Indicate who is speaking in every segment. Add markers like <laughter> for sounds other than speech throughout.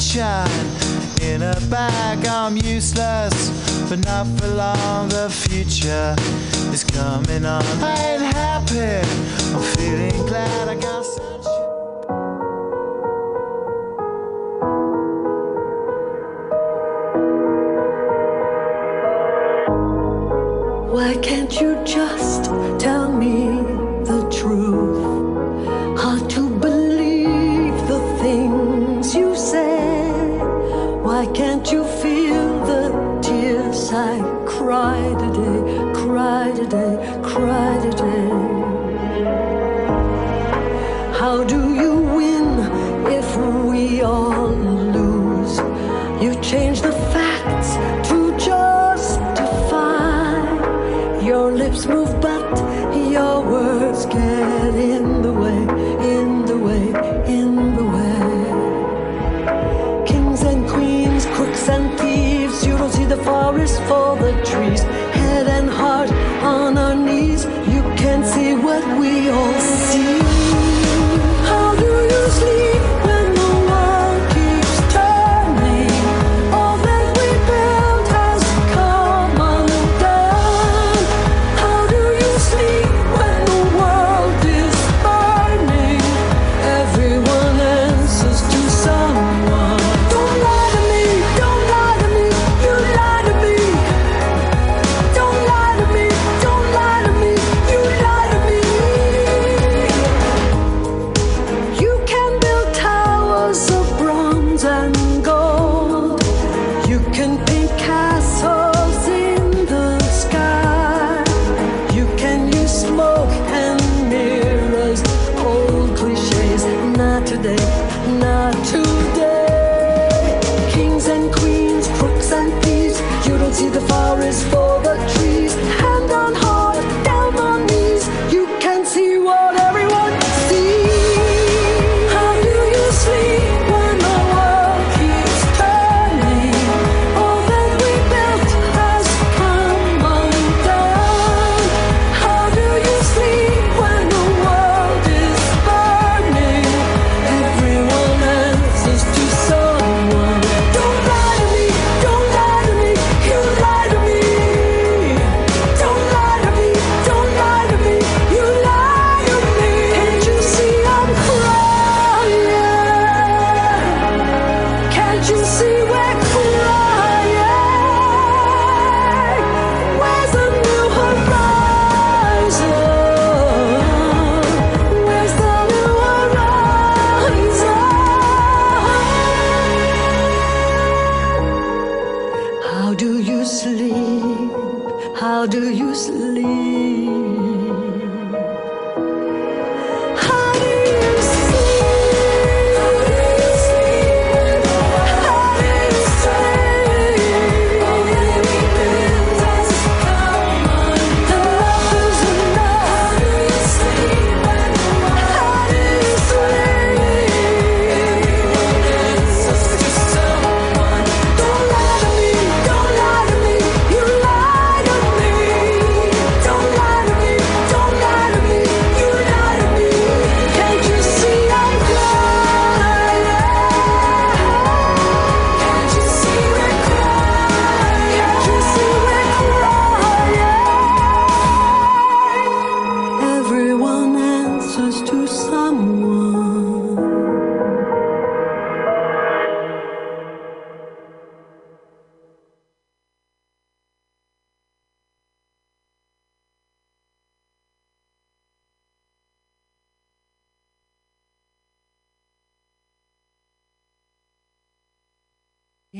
Speaker 1: sunshine in a bag. I'm useless, but not for long. The future is coming on. I ain't happy. I'm feeling glad I got sunshine.
Speaker 2: Why can't you just tell me but your words get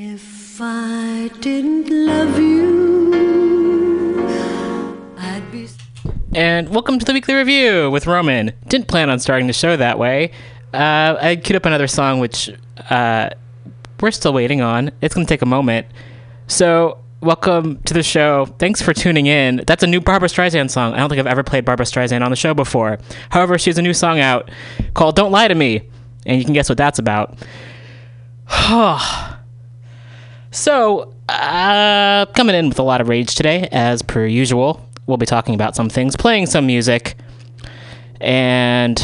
Speaker 2: If I didn't love you, I'd be.
Speaker 3: And welcome to the weekly review with Roman. Didn't plan on starting the show that way. Uh, I queued up another song, which uh, we're still waiting on. It's going to take a moment. So, welcome to the show. Thanks for tuning in. That's a new Barbra Streisand song. I don't think I've ever played Barbra Streisand on the show before. However, she has a new song out called Don't Lie to Me. And you can guess what that's about. <sighs> <sighs> so, uh, coming in with a lot of rage today, as per usual. We'll be talking about some things, playing some music, and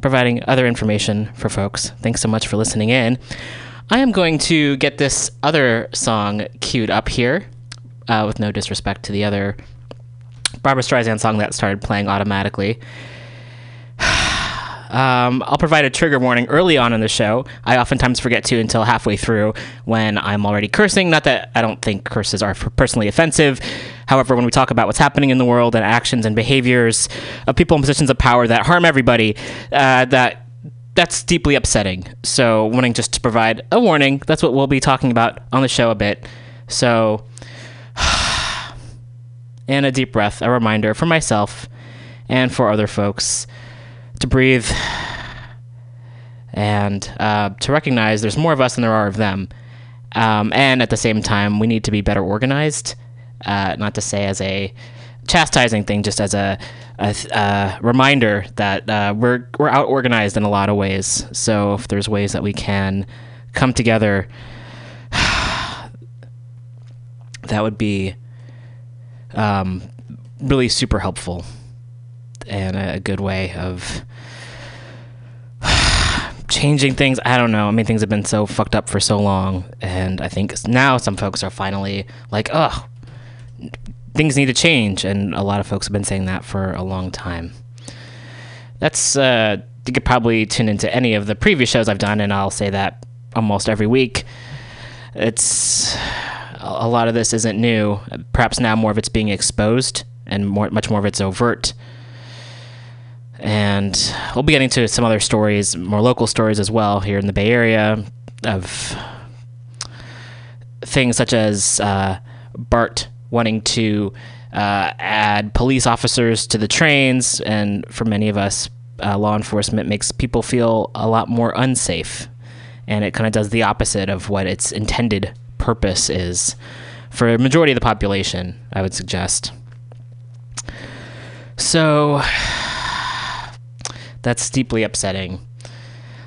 Speaker 3: providing other information for folks. Thanks so much for listening in.
Speaker 4: I am going to get this other song queued up here, uh, with no disrespect to the other Barbra Streisand song that started playing automatically. <sighs> Um, I'll provide a trigger warning early on in the show. I oftentimes forget to until halfway through when I'm already cursing. Not that I don't think curses are personally offensive. However, when we talk about what's happening in the world and actions and behaviors of people in positions of power that harm everybody, uh, that that's deeply upsetting. So, wanting just to provide a warning, that's what we'll be talking about on the show a bit. So, <sighs> and a deep breath, a reminder for myself and for other folks to breathe and uh, to recognize there's more of us than there are of them. Um, and at the same time, we need to be better organized. Uh, not to say as a chastising thing, just as a, a, reminder that uh, we're we're out organized in a lot of ways. So if there's ways that we can come together, <sighs> that would be um, really super helpful and a good way of changing things. I don't know. I mean, things have been so fucked up for so long, and I think now some folks are finally like, "Oh, things need to change," and a lot of folks have been saying that for a long time. That's uh, you could probably tune into any of the previous shows I've done, and I'll say that almost every week. It's a lot of this isn't new. Perhaps now more of it's being exposed, and more, much more of it's overt and we'll be getting to some other stories, more local stories as well here in the Bay Area of things such as uh, BART wanting to uh, add police officers to the trains, and for many of us, uh, law enforcement makes people feel a lot more unsafe, and it kind of does the opposite of what its intended purpose is for a majority of the population. I would suggest. So that's deeply upsetting.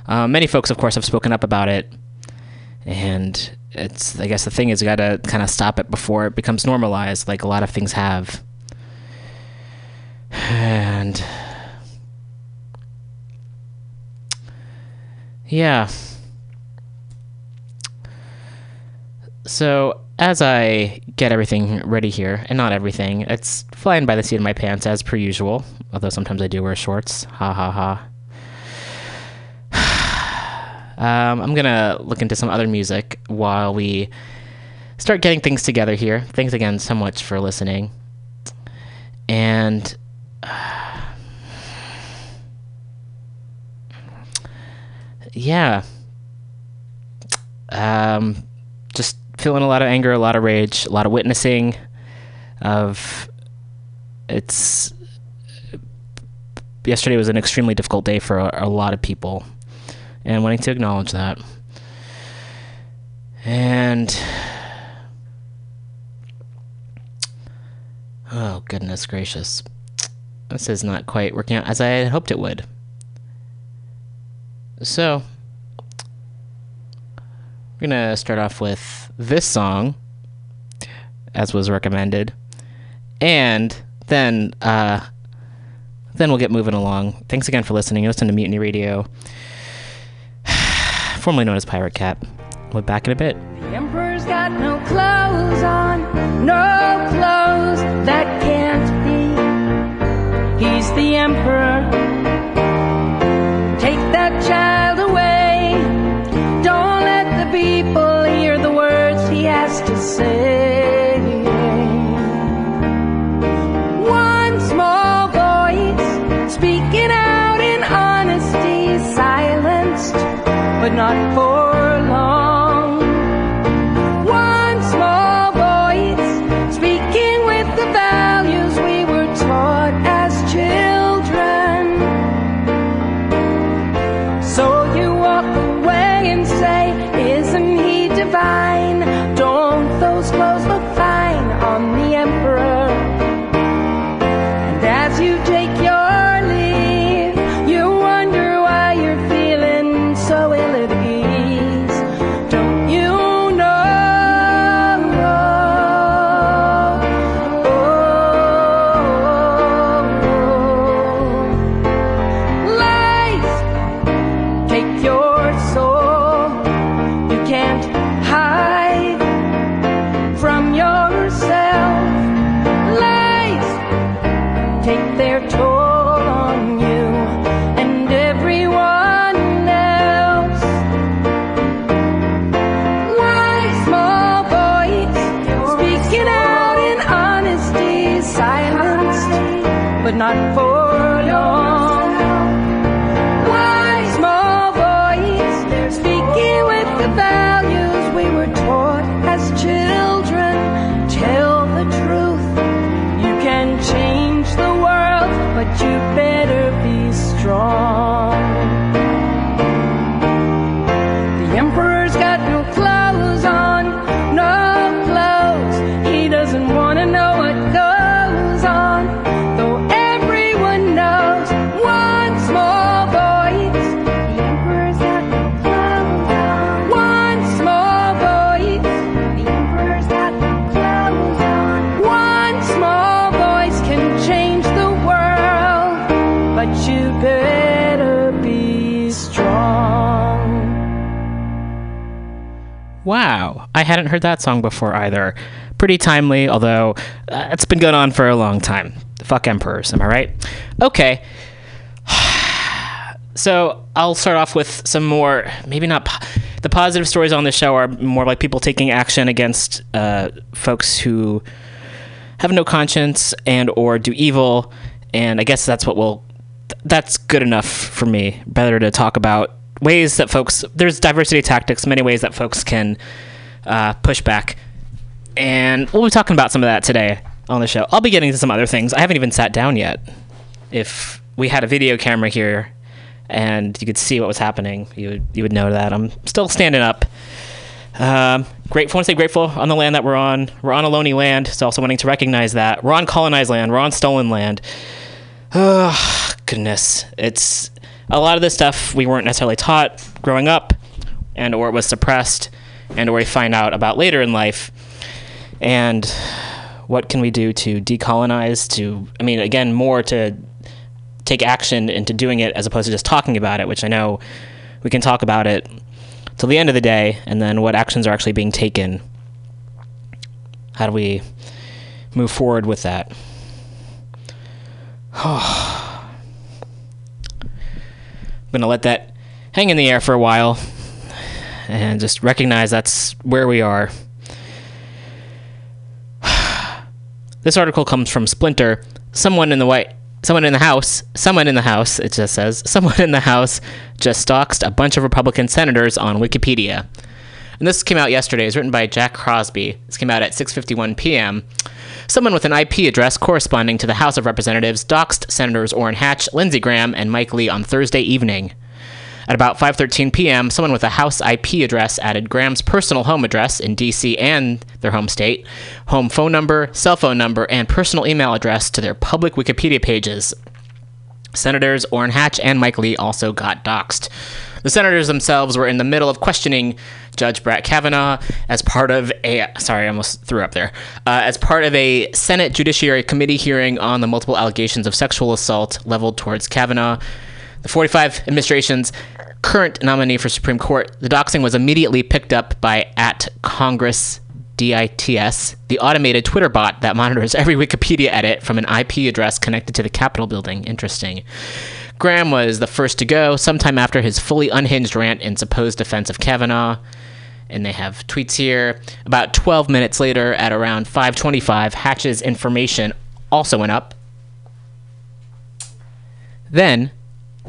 Speaker 4: Uh, many folks, of course, have spoken up about it, and it's. I guess the thing is, you got to kind of stop it before it becomes normalized, like a lot of things have. And yeah. So as I get everything ready here, and not everything, it's flying by the seat of my pants as per usual. Although sometimes I do wear shorts. Ha ha ha. <sighs> Um, I'm gonna look into some other music while we start getting things together here. Thanks again so much for listening. And uh, <sighs> yeah, um, feeling a lot of anger, a lot of rage, a lot of witnessing of it's yesterday was an extremely difficult day for a, a lot of people and wanting to acknowledge that. And oh goodness gracious. This is not quite working out as i had hoped it would. So we're gonna start off with this song as was recommended and then uh, then we'll get moving along. Thanks again for listening. You listen to Mutiny Radio, <sighs> formerly known as Pirate Cat. We'll be back in a bit.
Speaker 5: The emperor's got no clothes on, no clothes that can't be. He's the emperor.
Speaker 4: Wow, I hadn't heard that song before either. Pretty timely, although uh, it's been going on for a long time. Fuck emperors, am I right? Okay. <sighs> So I'll start off with some more, maybe not. Po- the positive stories on the show are more like people taking action against uh, folks who have no conscience and or do evil, and I guess that's what we'll. That's good enough for me. Better to talk about ways that folks. There's diversity tactics, many ways that folks can uh, push back, and we'll be talking about some of that today on the show. I'll be getting to some other things. I haven't even sat down yet. If we had a video camera here and you could see what was happening, you would you would know that I'm still standing up. Um, grateful. I want to say grateful on the land that we're on. We're on Ohlone land, so also wanting to recognize that we're on colonized land. We're on stolen land. <sighs> Oh, goodness, it's a lot of this stuff we weren't necessarily taught growing up, and or it was suppressed, and or we find out about later in life. And what can we do to decolonize? To I mean, again, more to take action into doing it as opposed to just talking about it, which I know we can talk about it till the end of the day, and then what actions are actually being taken. How do we move forward with that? I'm <sighs> oh. Gonna let that hang in the air for a while and just recognize that's where we are. <sighs> This article comes from Splinter. Someone in the white someone in the house, someone in the house, it just says, <laughs> someone in the house just doxed a bunch of Republican senators on Wikipedia. And this came out yesterday. It's written by Jack Crosby. This came out at 6:51 p.m. Someone with an IP address corresponding to the House of Representatives doxed Senators Orrin Hatch, Lindsey Graham, and Mike Lee on Thursday evening. At about 5:13 p.m., someone with a house IP address added Graham's personal home address in D.C. and their home state, home phone number, cell phone number, and personal email address to their public Wikipedia pages. Senators Orrin Hatch and Mike Lee also got doxxed. The senators themselves were in the middle of questioning Judge Brett Kavanaugh as part of a sorry, I almost threw up there. Uh, as part of a Senate Judiciary Committee hearing on the multiple allegations of sexual assault leveled towards Kavanaugh. The 45 administration's current nominee for Supreme Court, the doxing was immediately picked up by at Congress DITS, the automated Twitter bot that monitors every Wikipedia edit from an IP address connected to the Capitol building. Interesting. Graham was the first to go sometime after his fully unhinged rant in supposed defense of Kavanaugh. And they have tweets here. About 12 minutes later, at around 5:25, Hatch's information also went up. Then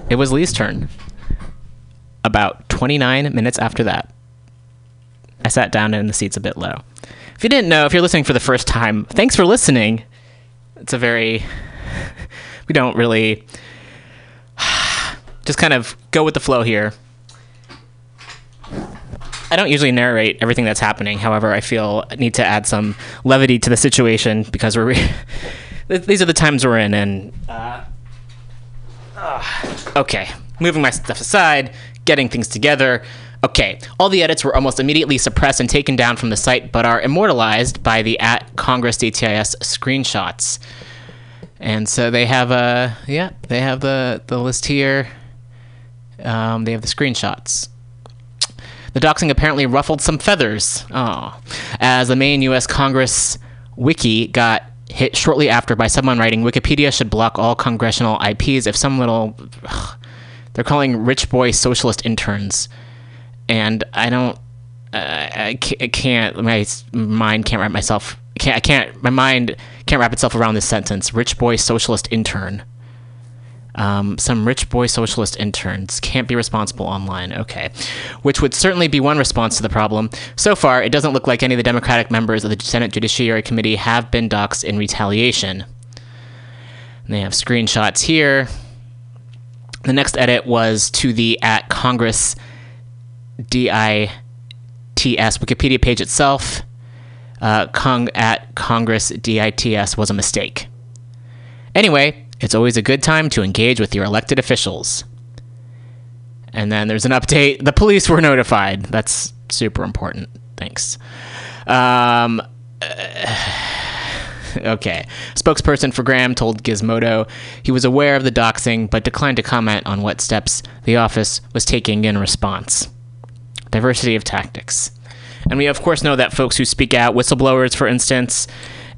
Speaker 4: it was Lee's turn. About 29 minutes after that, I sat down in the seats a bit low. If you didn't know, if you're listening for the first time, thanks for listening. It's a very. <laughs> We don't really. Just kind of go with the flow here. I don't usually narrate everything that's happening. However, I feel I need to add some levity to the situation because we're. <laughs> these are the times we're in, and. Uh, Okay, moving my stuff aside, getting things together. Okay, all the edits were almost immediately suppressed and taken down from the site, but are immortalized by the at CongressEdits screenshots. And so they have a yeah, they have the the list here. Um, they have the screenshots. The doxing apparently ruffled some feathers. Oh, as the main U.S. Congress wiki got hit shortly after by someone writing Wikipedia should block all congressional IPs if some little ugh, they're calling rich boy socialist interns, and I don't, uh, I ca- I can't, my mind can't wrap myself, can't, I can't, my mind can't wrap itself around this sentence. Rich boy socialist intern. Um, some rich boy socialist interns can't be responsible online. Okay. Which would certainly be one response to the problem. So far, it doesn't look like any of the Democratic members of the Senate Judiciary Committee have been doxxed in retaliation. And they have screenshots here. The next edit was to the at Congress DITS Wikipedia page itself. Uh, Cong at CongressEdits was a mistake. Anyway, it's always a good time to engage with your elected officials. And then there's an update. The police were notified. That's super important. Thanks. Um, <sighs> okay. Spokesperson for Graham told Gizmodo he was aware of the doxing, but declined to comment on what steps the office was taking in response. Diversity of tactics. And we, of course, know that folks who speak out, whistleblowers, for instance,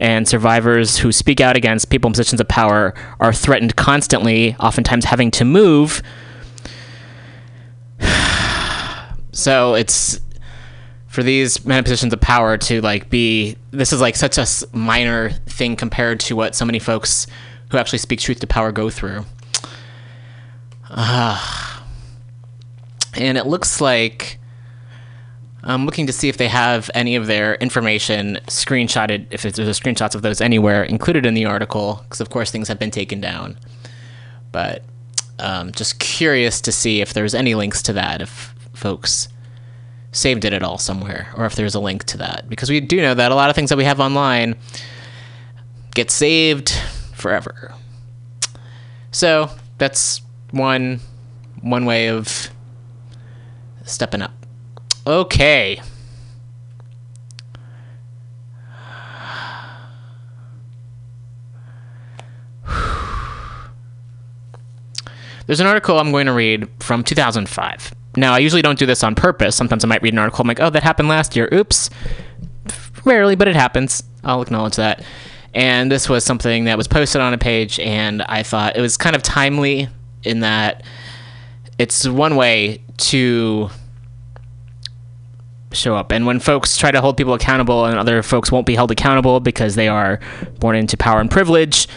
Speaker 4: and survivors who speak out against people in positions of power are threatened constantly, oftentimes having to move. <sighs> so it's for these men in positions of power to like be this is like such a minor thing compared to what so many folks who actually speak truth to power go through. Ah. <sighs> and it looks like I'm looking to see if they have any of their information screenshotted, if there's screenshots of those anywhere included in the article, because of course things have been taken down. But um, just curious to see if there's any links to that, if folks saved it at all somewhere, or if there's a link to that, because we do know that a lot of things that we have online get saved forever. So that's one one way of stepping up. Okay. There's an article I'm going to read from 2005. Now, I usually don't do this on purpose. Sometimes I might read an article, I'm like, oh, that happened last year. Oops. Rarely, but it happens. I'll acknowledge that. And this was something that was posted on a page, and I thought it was kind of timely in that it's one way to show up. And when folks try to hold people accountable and other folks won't be held accountable because they are born into power and privilege,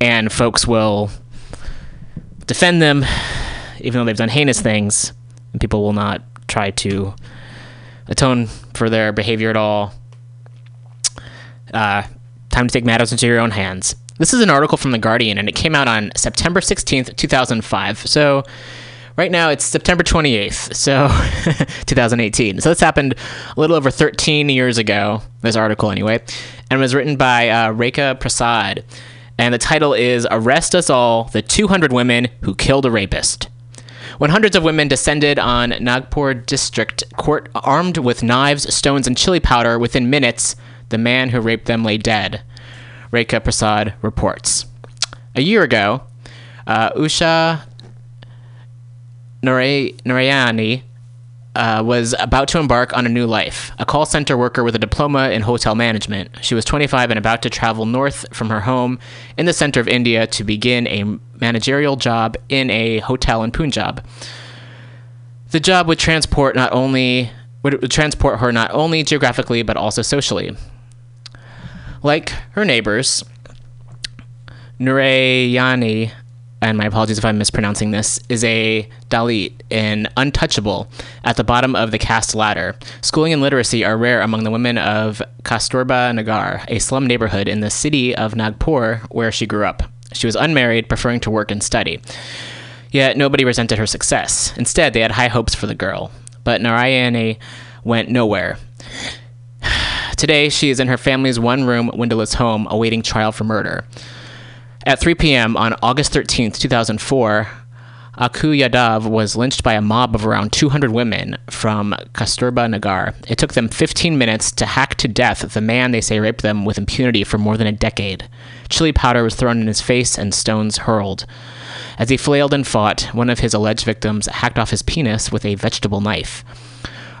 Speaker 4: and folks will defend them even though they've done heinous things, and people will not try to atone for their behavior at all. Uh, time to take matters into your own hands. This is an article from The Guardian, and it came out on September 16th, 2005. So, right now it's September 28th, so <laughs> 2018. So, this happened a little over 13 years ago, this article anyway, and was written by uh, Raekha Prasad. And the title is Arrest Us All The 200 Women Who Killed a Rapist. When hundreds of women descended on Nagpur district court armed with knives, stones, and chili powder, within minutes, the man who raped them lay dead. Raekha Prasad reports. A year ago, uh, Usha Narayani uh, was about to embark on a new life. A call center worker with a diploma in hotel management. She was 25 and about to travel north from her home in the center of India to begin a managerial job in a hotel in Punjab. The job would transport not only would transport her not only geographically but also socially. Like her neighbors, Nurayani, and my apologies if I'm mispronouncing this, is a Dalit and untouchable at the bottom of the caste ladder. Schooling and literacy are rare among the women of Kasturba Nagar, a slum neighborhood in the city of Nagpur where she grew up. She was unmarried, preferring to work and study. Yet nobody resented her success. Instead, they had high hopes for the girl. But Narayani went nowhere. <sighs> Today, she is in her family's one room, windowless home awaiting trial for murder. At 3 p.m. on August 13th, 2004, Aku Yadav was lynched by a mob of around 200 women from Kasturba Nagar. It took them 15 minutes to hack to death the man they say raped them with impunity for more than a decade. Chili powder was thrown in his face and stones hurled. As he flailed and fought, one of his alleged victims hacked off his penis with a vegetable knife.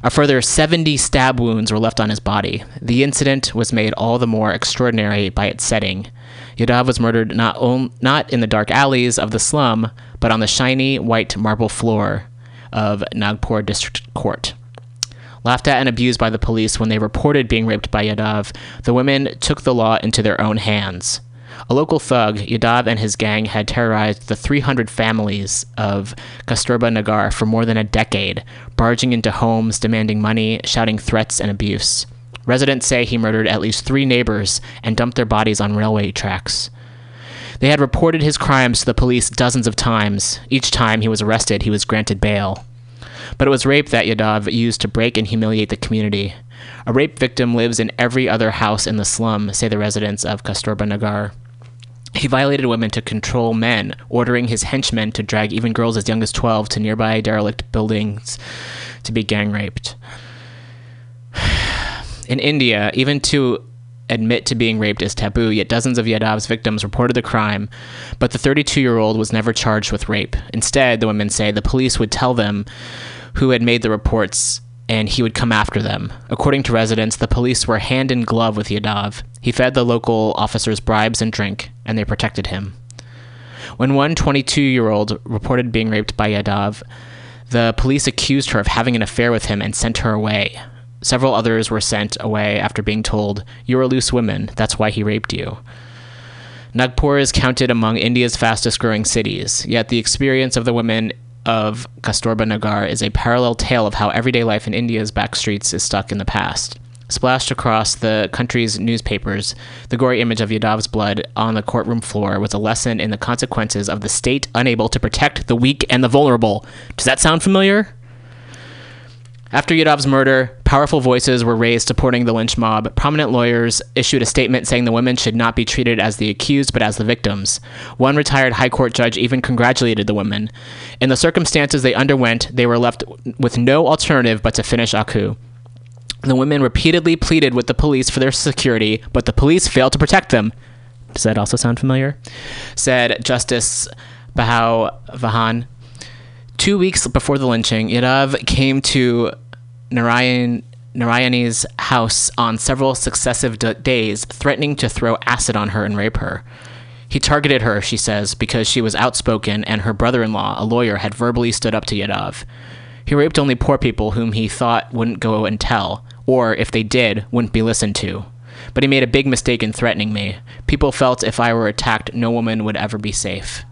Speaker 4: A further 70 stab wounds were left on his body. The incident was made all the more extraordinary by its setting. Yadav was murdered not, on, not in the dark alleys of the slum, but on the shiny white marble floor of Nagpur District Court. Laughed at and abused by the police when they reported being raped by Yadav, the women took the law into their own hands. A local thug, Yadav and his gang had terrorized the 300 families of Kasturba Nagar for more than a decade, barging into homes, demanding money, shouting threats and abuse. Residents say he murdered at least three neighbors and dumped their bodies on railway tracks. They had reported his crimes to the police dozens of times. Each time he was arrested, he was granted bail. But it was rape that Yadav used to break and humiliate the community. A rape victim lives in every other house in the slum, say the residents of Kasturba Nagar. He violated women to control men, ordering his henchmen to drag even girls as young as 12 to nearby derelict buildings to be gang raped. In India, even to admit to being raped is taboo, yet dozens of Yadav's victims reported the crime, but the 32 year old was never charged with rape. Instead, the women say the police would tell them who had made the reports and he would come after them. According to residents, the police were hand in glove with Yadav. He fed the local officers bribes and drink, and they protected him. When one 22 year old reported being raped by Yadav, the police accused her of having an affair with him and sent her away. Several others were sent away after being told, You're a loose woman, that's why he raped you. Nagpur is counted among India's fastest growing cities, yet the experience of the women of Kasturba Nagar is a parallel tale of how everyday life in India's back streets is stuck in the past. Splashed across the country's newspapers, the gory image of Yadav's blood on the courtroom floor was a lesson in the consequences of the state unable to protect the weak and the vulnerable. Does that sound familiar? After Yadav's murder, powerful voices were raised supporting the lynch mob. Prominent lawyers issued a statement saying the women should not be treated as the accused but as the victims. One retired high court judge even congratulated the women. In the circumstances they underwent, they were left with no alternative but to finish Aku. The women repeatedly pleaded with the police for their security, but the police failed to protect them. Does that also sound familiar? Said Justice Bhau Vahane. Two weeks before the lynching, Yadav came to Narayan Narayani's house on several successive d- days, threatening to throw acid on her and rape her. He targeted her, she says, because she was outspoken and her brother in law, a lawyer, had verbally stood up to Yadav. He raped only poor people whom he thought wouldn't go and tell, or if they did, wouldn't be listened to. But he made a big mistake in threatening me. People felt if I were attacked, no woman would ever be safe.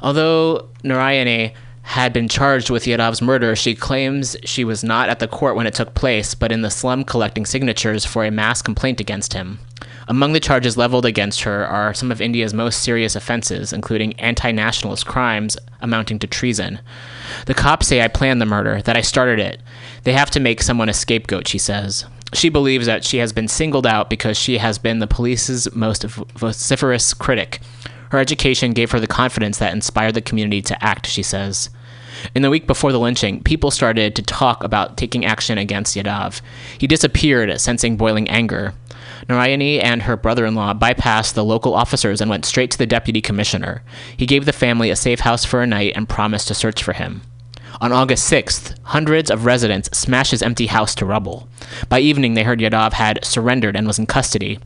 Speaker 4: Although Narayani had been charged with Yadav's murder, she claims she was not at the court when it took place, but in the slum collecting signatures for a mass complaint against him. Among the charges leveled against her are some of India's most serious offenses, including anti nationalist crimes amounting to treason. The cops say I planned the murder, that I started it. They have to make someone a scapegoat, she says. She believes that she has been singled out because she has been the police's most vociferous critic. Her education gave her the confidence that inspired the community to act, she says. In the week before the lynching, people started to talk about taking action against Yadav. He disappeared, sensing boiling anger. Narayani and her brother in law bypassed the local officers and went straight to the deputy commissioner. He gave the family a safe house for a night and promised to search for him. On August 6th, hundreds of residents smashed his empty house to rubble. By evening, they heard Yadav had surrendered and was in custody.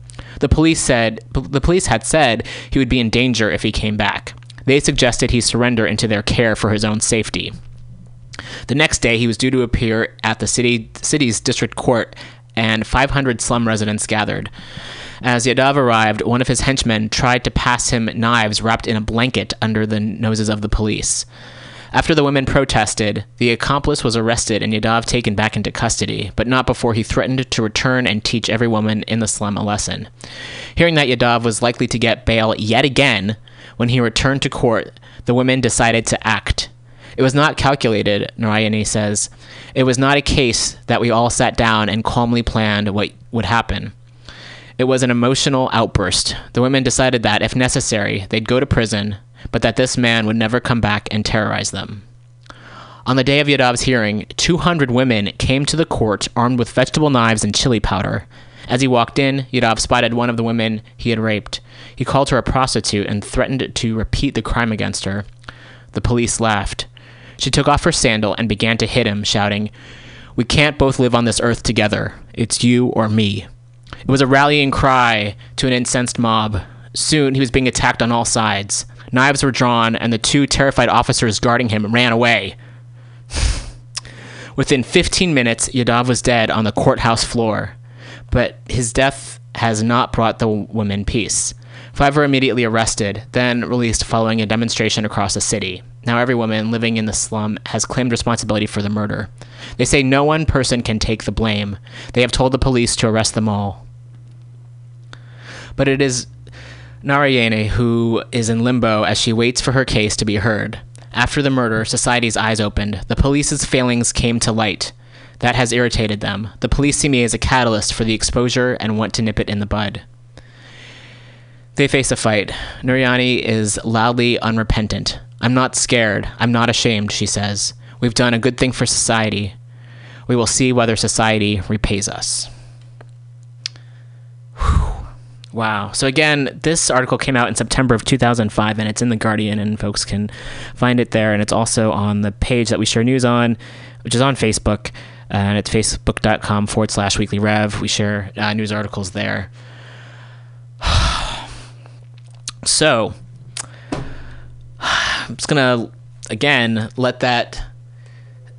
Speaker 4: The police said the police had said he would be in danger if he came back. They suggested he surrender into their care for his own safety. The next day, he was due to appear at the city, city's district court, and 500 slum residents gathered. As Yadav arrived, one of his henchmen tried to pass him knives wrapped in a blanket under the noses of the police. After the women protested, the accomplice was arrested and Yadav taken back into custody, but not before he threatened to return and teach every woman in the slum a lesson. Hearing that Yadav was likely to get bail yet again, when he returned to court, the women decided to act. It was not calculated, Narayani says. It was not a case that we all sat down and calmly planned what would happen. It was an emotional outburst. The women decided that, if necessary, they'd go to prison, but that this man would never come back and terrorize them. On the day of Yadav's hearing, 200 women came to the court armed with vegetable knives and chili powder. As he walked in, Yadav spotted one of the women he had raped. He called her a prostitute and threatened to repeat the crime against her. The police laughed. She took off her sandal and began to hit him, shouting, We can't both live on this earth together. It's you or me. It was a rallying cry to an incensed mob. Soon he was being attacked on all sides. Knives were drawn, and the two terrified officers guarding him ran away. <laughs> Within 15 minutes, Yadav was dead on the courthouse floor. But his death has not brought the women peace. Five were immediately arrested, then released following a demonstration across the city. Now, every woman living in the slum has claimed responsibility for the murder. They say no one person can take the blame. They have told the police to arrest them all. But it is Narayane who is in limbo as she waits for her case to be heard. After the murder, society's eyes opened. The police's failings came to light. That has irritated them. The police see me as a catalyst for the exposure and want to nip it in the bud. They face a fight. Nuryani is loudly unrepentant. I'm not scared. I'm not ashamed, she says. We've done a good thing for society. We will see whether society repays us. Whew. Wow. So again, this article came out in September of 2005 and it's in the Guardian and folks can find it there and it's also on the page that we share news on, which is on Facebook and it's facebook.com forward slash weekly rev. We share uh, news articles there. <sighs> so <sighs> I'm just gonna again let that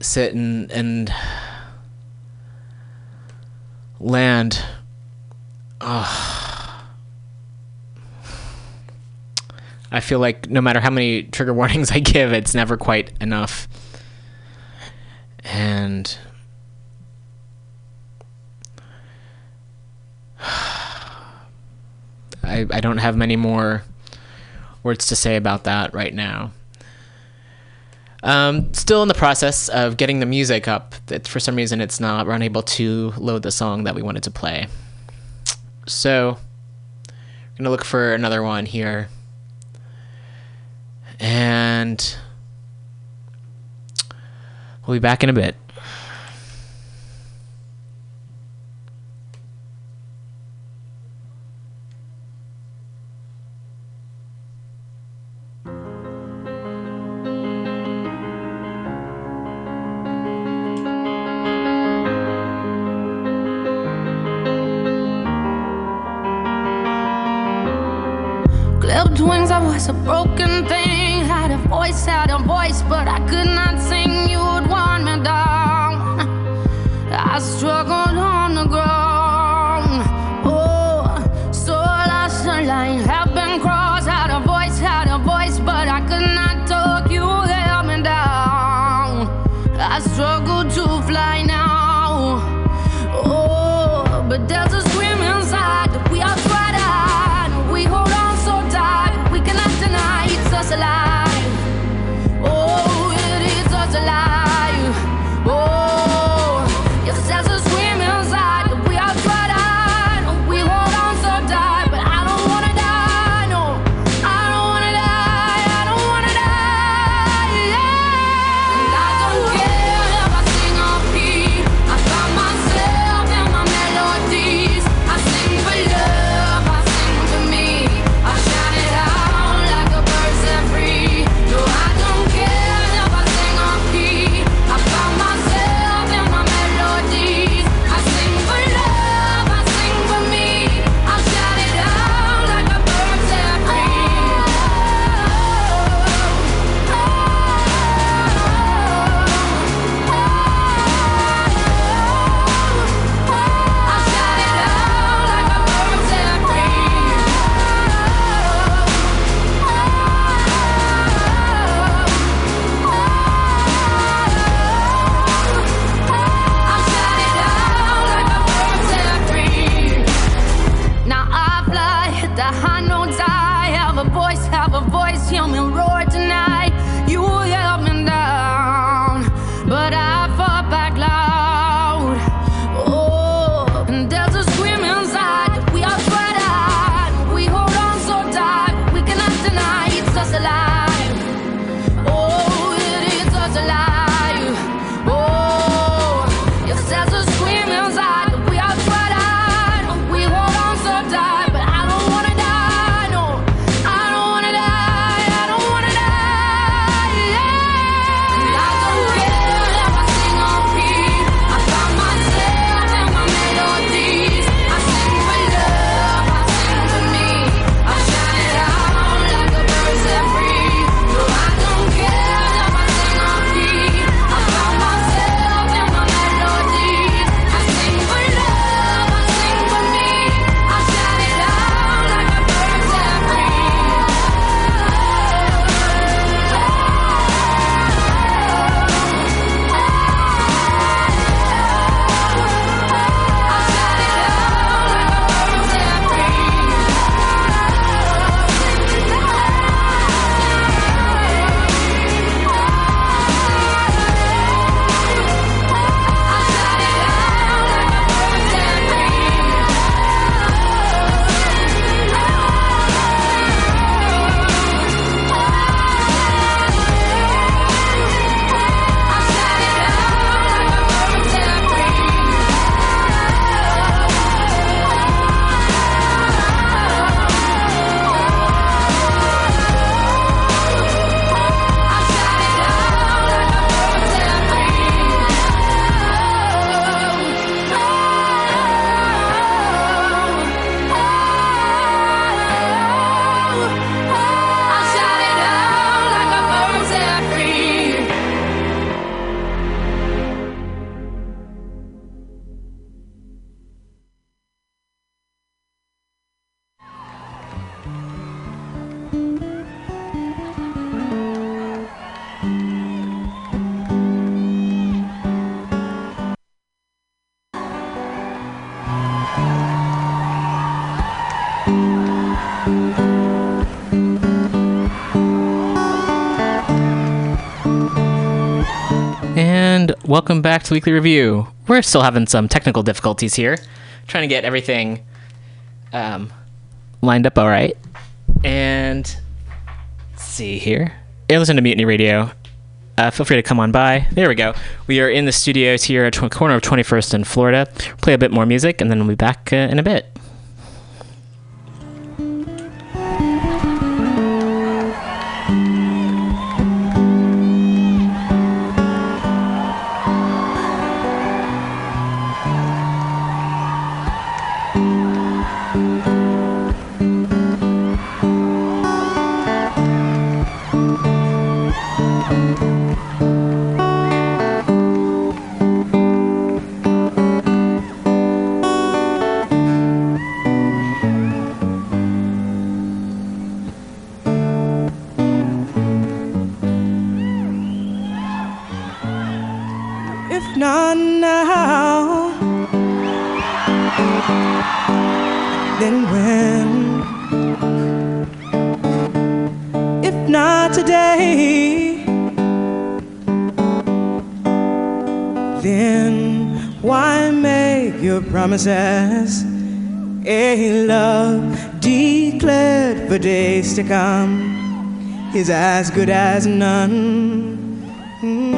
Speaker 4: sit and and <sighs> land. I feel like no matter how many trigger <laughs> warnings I give, it's never quite enough. And <sighs> I, I don't have many more words to say about that right now. Um, still in the process of getting the music up. For some reason, it's not. We're unable to load the song that we wanted to play. So, I'm gonna look for another one here. And we'll be back in a bit. Welcome back to Weekly Review. We're still having some technical difficulties here, trying to get everything um, lined up all right. And let's see here. You're listening to Mutiny Radio. Uh, feel free to come on by. There we go. We are in the studios here at tw- corner of 21st and Florida. Play a bit more music, and then we'll be back uh, in a bit.
Speaker 6: Promises? A love declared for days to come is as good as none. Mm-hmm.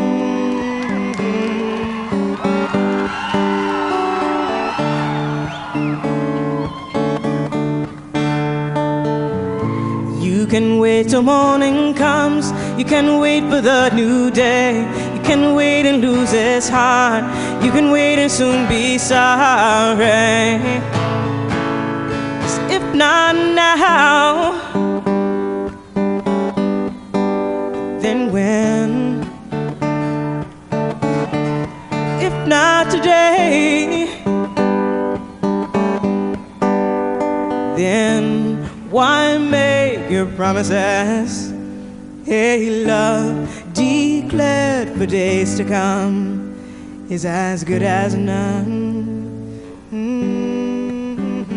Speaker 6: You can wait till morning comes. You can wait for the new day. You can wait and lose its heart. You can wait and soon be sorry. 'Cause if not now, then when? If not today, then why make your promises? Hey, love declared for days to come is as good as none. Mhm.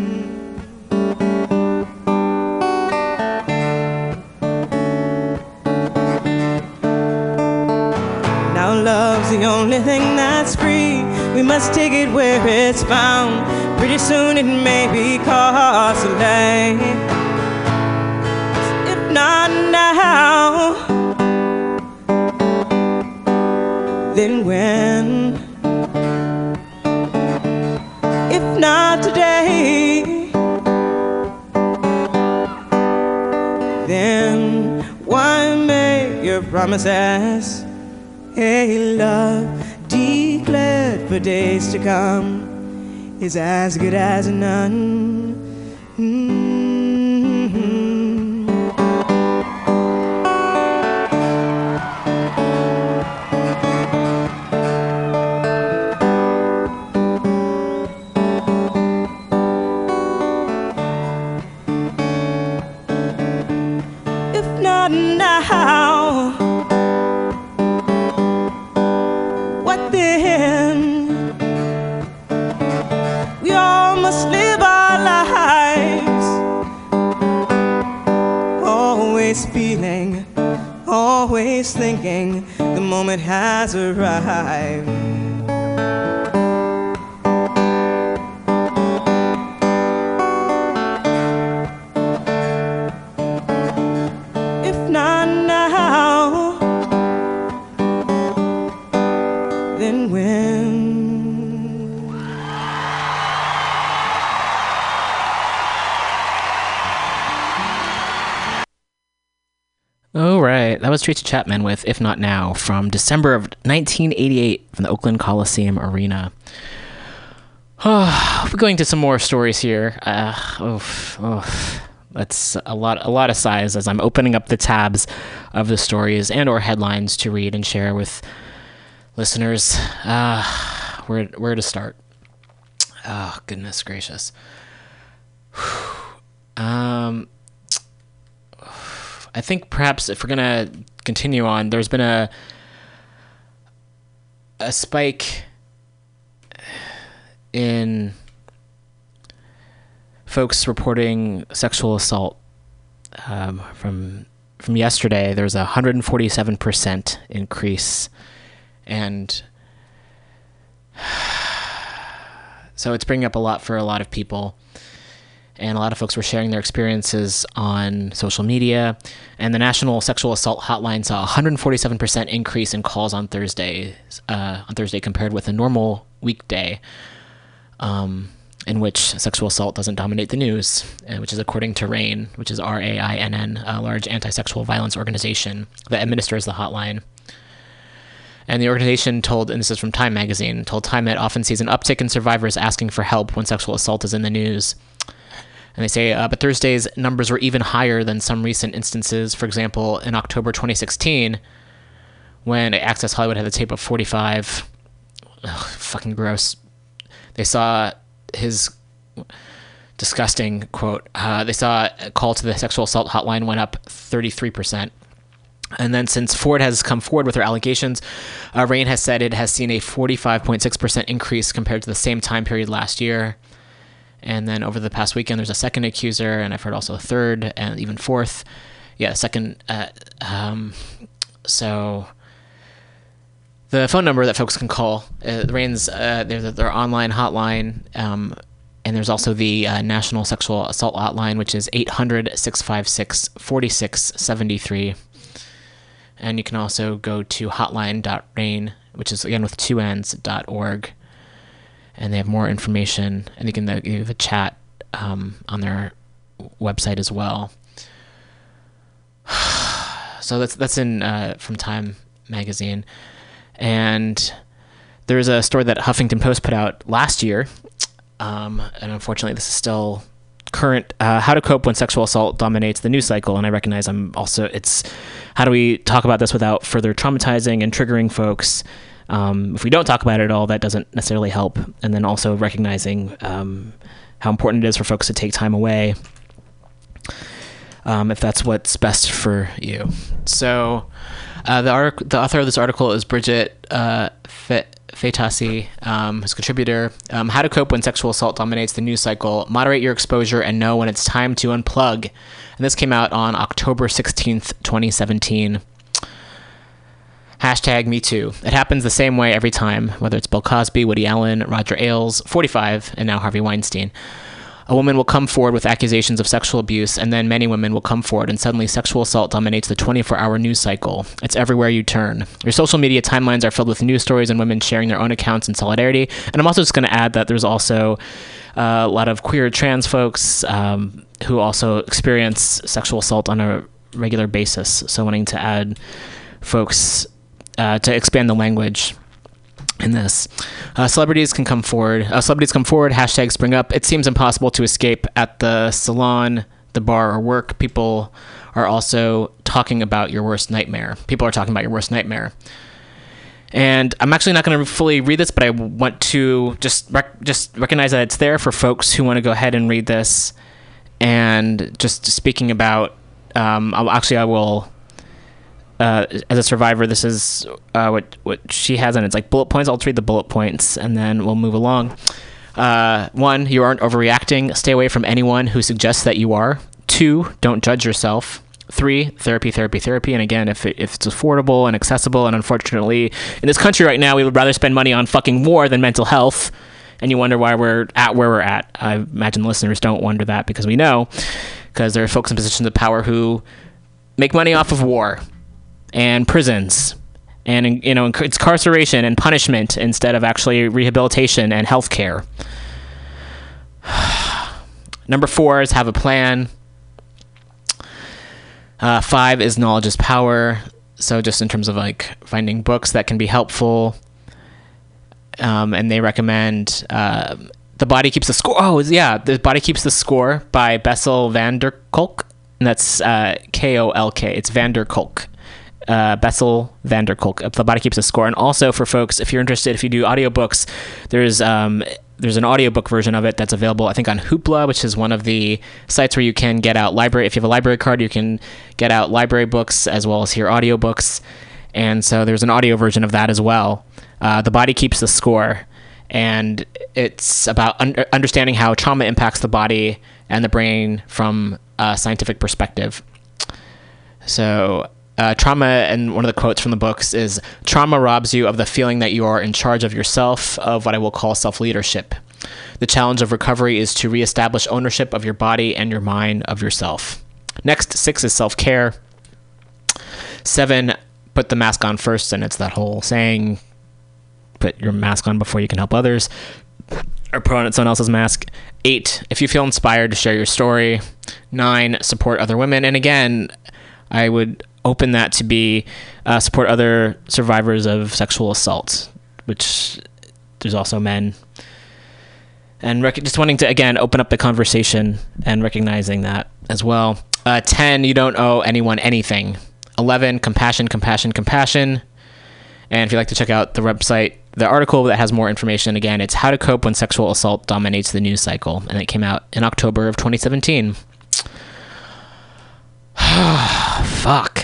Speaker 6: Now love's the only thing that's free. We must take it where it's found. Pretty soon it may be costly. If not now, then when? Your promises? Hey, love declared for days to come is as good as none. Mhm. Thinking the moment has arrived.
Speaker 4: Was Tracy Chapman with "If Not Now" from December of 1988 from the Oakland Coliseum Arena. <sighs> Oh, we're going to some more stories here. Uh, oof, oof. That's a lot, a lot of size as I'm opening up the tabs of the stories and/or headlines to read and share with listeners. Uh, where, where to start? Oh goodness gracious. <sighs> Um, I think perhaps if we're gonna continue on, there's been a a spike in folks reporting sexual assault um, from from yesterday. There's a 147 percent increase, and <sighs> so it's bringing up a lot for a lot of people. And a lot of folks were sharing their experiences on social media. And the National Sexual Assault Hotline saw a 147% increase in calls on Thursday, uh, on Thursday compared with a normal weekday, um, in which sexual assault doesn't dominate the news, uh, which is according to RAINN, which is R A I N N, a large anti-sexual violence organization that administers the hotline. And the organization told, and this is from Time magazine, told Time it often sees an uptick in survivors asking for help when sexual assault is in the news. And they say, uh, but Thursday's numbers were even higher than some recent instances. For example, in October 2016, when Access Hollywood had the tape of 45, ugh, fucking gross. They saw his disgusting quote. Uh, they saw a call to the sexual assault hotline went up 33%. And then, since Ford has come forward with her allegations, uh, RAINN has said it has seen a 45.6% increase compared to the same time period last year. And then over the past weekend, there's a second accuser, and I've heard also a third and even fourth. Yeah, second. Uh, um, so the phone number that folks can call, uh, RAINN's uh, their, their online hotline, um, and there's also the uh, National Sexual Assault Hotline, which is 800 656 4673. And you can also go to hotline.rainn, which is again with two N's, dot org. And they have more information, and you can give a chat um, on their website as well. <sighs> so that's that's in uh, from Time magazine, and there's a story that Huffington Post put out last year, um, and unfortunately this is still current. Uh, how to cope when sexual assault dominates the news cycle, and I recognize I'm also it's how do we talk about this without further traumatizing and triggering folks. Um, if we don't talk about it at all, that doesn't necessarily help. And then also recognizing um, how important it is for folks to take time away um, if that's what's best for you. So, uh, the, artic- the author of this article is Bridget uh, Fe- Phetasy, um, who's contributor. Um, How to cope when sexual assault dominates the news cycle, moderate your exposure, and know when it's time to unplug. And this came out on October 16th, 2017. Hashtag me too. It happens the same way every time, whether it's Bill Cosby, Woody Allen, Roger Ailes, 45, and now Harvey Weinstein. A woman will come forward with accusations of sexual abuse, and then many women will come forward, and suddenly sexual assault dominates the 24 hour news cycle. It's everywhere you turn. Your social media timelines are filled with news stories and women sharing their own accounts in solidarity. And I'm also just going to add that there's also uh, a lot of queer trans folks um, who also experience sexual assault on a regular basis. So, wanting to add folks uh, to expand the language in this. Uh, celebrities can come forward. Uh, celebrities come forward. Hashtags spring up. It seems impossible to escape at the salon, the bar, or work. People are also talking about your worst nightmare. People are talking about your worst nightmare. And I'm actually not going to fully read this, but I want to just rec- just recognize that it's there for folks who want to go ahead and read this. And just speaking about, um, I'll, actually, I will uh, as a survivor, this is uh, what what she has, and it's like bullet points. I'll read the bullet points, and then we'll move along. Uh, one, you aren't overreacting. Stay away from anyone who suggests that you are. Two, don't judge yourself. Three, therapy, therapy, therapy. And again, if, it, if it's affordable and accessible, and unfortunately, in this country right now, we would rather spend money on fucking war than mental health. And you wonder why we're at where we're at. I imagine listeners don't wonder that because we know, because there are folks in positions of power who make money off of war and prisons and you know it's incarceration and punishment instead of actually rehabilitation and health care <sighs> number four is have a plan. Uh, five is knowledge is power. So just in terms of like finding books that can be helpful um, and they recommend uh, the body keeps the score oh yeah the body keeps the score by bessel van der kolk. And that's uh, k-o-l-k it's van der kolk uh, Bessel van der Kolk. The Body Keeps a Score. And also for folks, if you're interested, if you do audiobooks, there's um, there's an audiobook version of it that's available, I think, on Hoopla, which is one of the sites where you can get out library. If you have a library card, you can get out library books as well as hear audiobooks. And so there's an audio version of that as well. Uh, the Body Keeps the Score. And it's about un- understanding how trauma impacts the body and the brain from a scientific perspective. So uh, trauma, and one of the quotes from the books is trauma robs you of the feeling that you are in charge of yourself, of what I will call self leadership. The challenge of recovery is to reestablish ownership of your body and your mind of yourself. Next, six is self care. Seven, put the mask on first, and it's that whole saying put your mask on before you can help others or put on someone else's mask. Eight, if you feel inspired to share your story. Nine, support other women. And again, I would open that to be uh, support other survivors of sexual assault, which there's also men. And rec- just wanting to, again, open up the conversation and recognizing that as well. Uh, 10, you don't owe anyone anything. 11, compassion, compassion, compassion. And if you'd like to check out the website, the article that has more information, again, it's How to Cope When Sexual Assault Dominates the News Cycle. And it came out in October of 2017. <sighs> Fuck.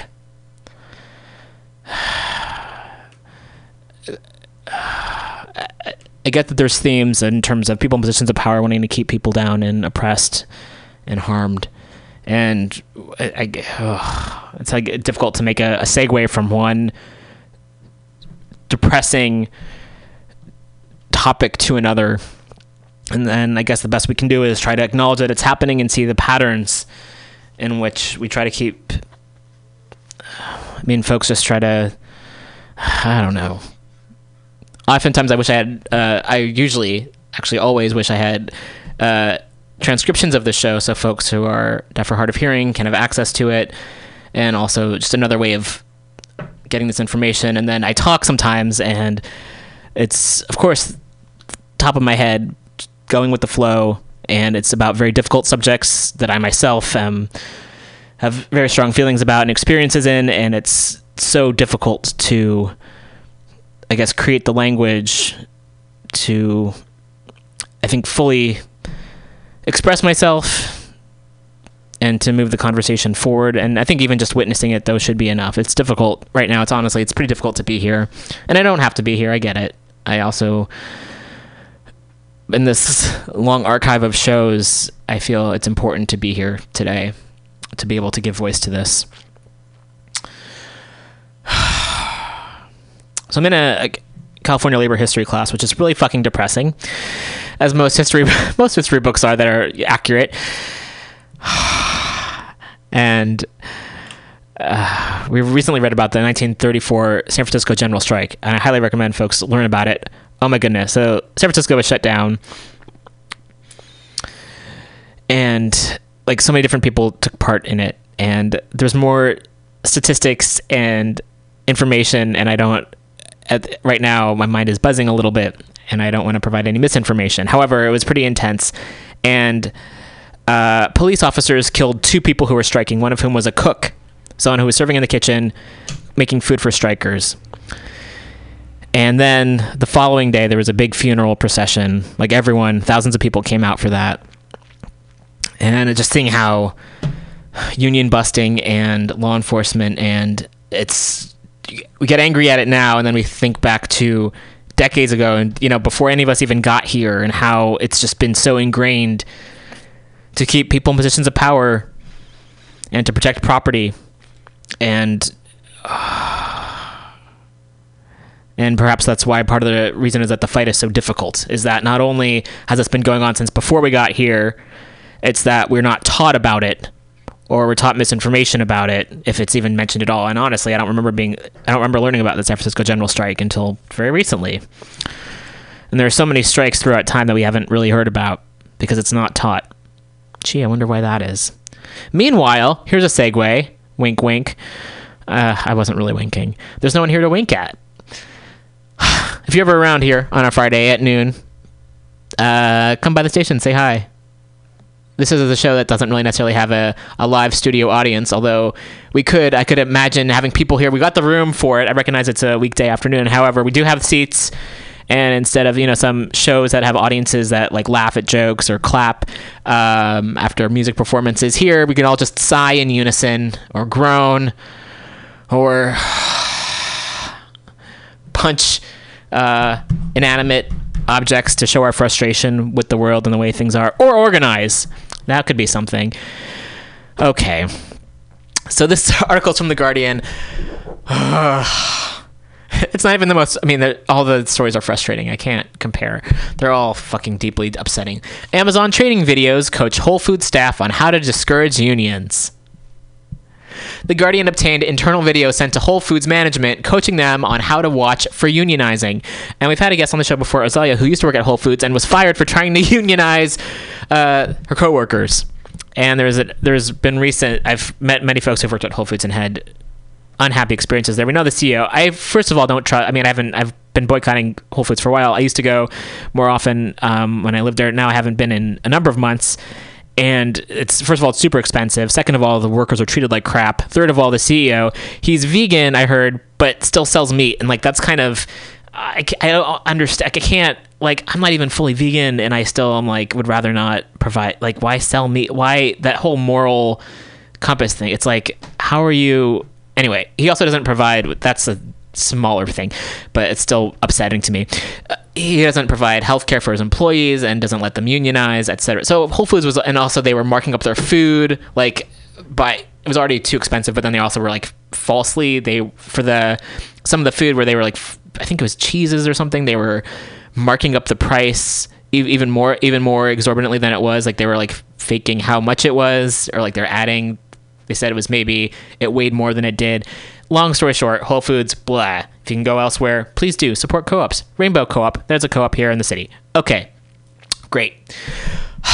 Speaker 4: <sighs> I get that there's themes in terms of people in positions of power wanting to keep people down and oppressed and harmed. And I, I, it's like difficult to make a, a segue from one depressing topic to another. And then I guess the best we can do is try to acknowledge that it's happening and see the patterns in which we try to keep. I mean, folks just try to. I don't know. Oftentimes, I wish I had. Uh, I usually, actually, always wish I had uh, transcriptions of the show so folks who are deaf or hard of hearing can have access to it. And also, just another way of getting this information. And then I talk sometimes, and it's, of course, top of my head, going with the flow. And it's about very difficult subjects that I myself am have very strong feelings about and experiences in. And it's so difficult to, I guess, create the language to, I think, fully express myself and to move the conversation forward. And I think even just witnessing it, though, should be enough. It's difficult right now. It's honestly, it's pretty difficult to be here. And I don't have to be here. I get it. I also, in this long archive of shows, I feel it's important to be here today to be able to give voice to this. <sighs> So I'm in a, California labor history class, which is really fucking depressing, as most history <laughs> most history books are that are accurate. <sighs> and uh, we recently read about the 1934 San Francisco general strike, and I highly recommend folks learn about it. Oh my goodness! So San Francisco was shut down, and like so many different people took part in it, and there's more statistics and information, and I don't at, right now my mind is buzzing a little bit and I don't want to provide any misinformation. However, it was pretty intense and uh, police officers killed two people who were striking, one of whom was a cook, someone who was serving in the kitchen making food for strikers. And then the following day, there was a big funeral procession. Like everyone, thousands of people came out for that. And just seeing how union busting and law enforcement and it's we get angry at it now and then we think back to decades ago and you know before any of us even got here and how it's just been so ingrained to keep people in positions of power and to protect property and <sighs> and perhaps that's why part of the reason is that the fight is so difficult is that not only has this been going on since before we got here it's that we're not taught about it or we're taught misinformation about it if it's even mentioned at all. And honestly, I don't remember being I don't remember learning about the San Francisco general strike until very recently. And there are so many strikes throughout time that we haven't really heard about because it's not taught. Gee, I wonder why that is. Meanwhile, here's a segue. Wink, wink. Uh, I wasn't really winking. There's no one here to wink at. <sighs> if you're ever around here on a Friday at noon, uh, come by the station, say hi this is a show that doesn't really necessarily have a, a live studio audience, although we could, I could imagine having people here. We got the room for it. I recognize it's a weekday afternoon. However, we do have seats. And instead of, you know, some shows that have audiences that like laugh at jokes or clap um, after music performances, here we can all just sigh in unison or groan or <sighs> punch uh, inanimate objects to show our frustration with the world and the way things are, or organize. That could be something. Okay. So this <laughs> article's from The Guardian. <sighs> it's not even the most. I mean, all the stories are frustrating. I can't compare. They're all fucking deeply upsetting. Amazon training videos coach Whole Food staff on how to discourage unions. The Guardian obtained internal video sent to Whole Foods management, coaching them on how to watch for unionizing. And we've had a guest on the show before, Azalea, who used to work at Whole Foods and was fired for trying to <laughs> unionize uh, her coworkers. And there's a, there's been recent. I've met many folks who've worked at Whole Foods and had unhappy experiences there. We know the CEO. I first of all don't trust. I mean, I haven't. I've been boycotting Whole Foods for a while. I used to go more often um, when I lived there. Now I haven't been in a number of months. And it's first of all, it's super expensive. Second of all, the workers are treated like crap. Third of all, the CEO, he's vegan, I heard, but still sells meat, and like that's kind of i, I don't understand. I can't like I'm not even fully vegan, and I still am like would rather not provide. Like, why sell meat? Why that whole moral compass thing? It's like, how are you? Anyway, he also doesn't provide. That's a smaller thing, but it's still upsetting to me. Uh, he doesn't provide health care for his employees and doesn't let them unionize, etc. So Whole Foods was, and also they were marking up their food like by it was already too expensive, but then they also were like falsely they for the some of the food where they were like I think it was cheeses or something they were marking up the price even more even more exorbitantly than it was like they were like faking how much it was or like they're adding they said it was maybe it weighed more than it did. Long story short, Whole Foods, blah. If you can go elsewhere, please do support co-ops. Rainbow Co-op, there's a co-op here in the city. Okay, great. <sighs>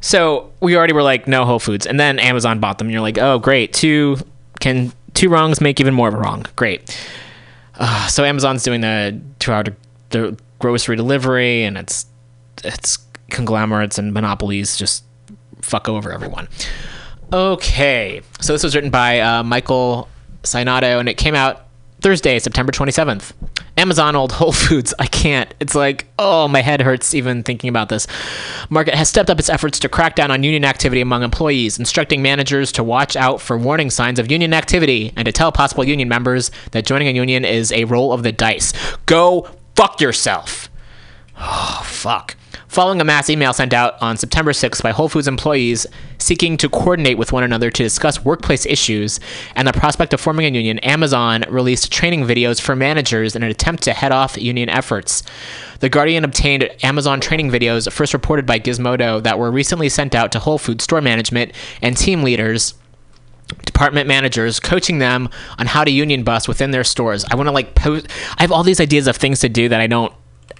Speaker 4: So we already were like, no Whole Foods, and then Amazon bought them. And you're like, oh, great. Two can two wrongs make even more of a wrong. Great. Uh, <sighs> so Amazon's doing the two-hour de- the grocery delivery, and it's it's conglomerates and monopolies just fuck over everyone. Okay, so this was written by uh, Michael Sainato, and it came out Thursday, September 27th. Amazon Old Whole Foods. I can't. It's like, oh, my head hurts even thinking about this. Market has stepped up its efforts to crack down on union activity among employees, instructing managers to watch out for warning signs of union activity and to tell possible union members that joining a union is a roll of the dice. Go fuck yourself. Oh, <sighs> fuck. Following a mass email sent out on September 6th by Whole Foods employees seeking to coordinate with one another to discuss workplace issues and the prospect of forming a union, Amazon released training videos for managers in an attempt to head off union efforts. The Guardian obtained Amazon training videos first reported by Gizmodo that were recently sent out to Whole Foods store management and team leaders department managers coaching them on how to union bus within their stores. I want to like post I have all these ideas of things to do that I don't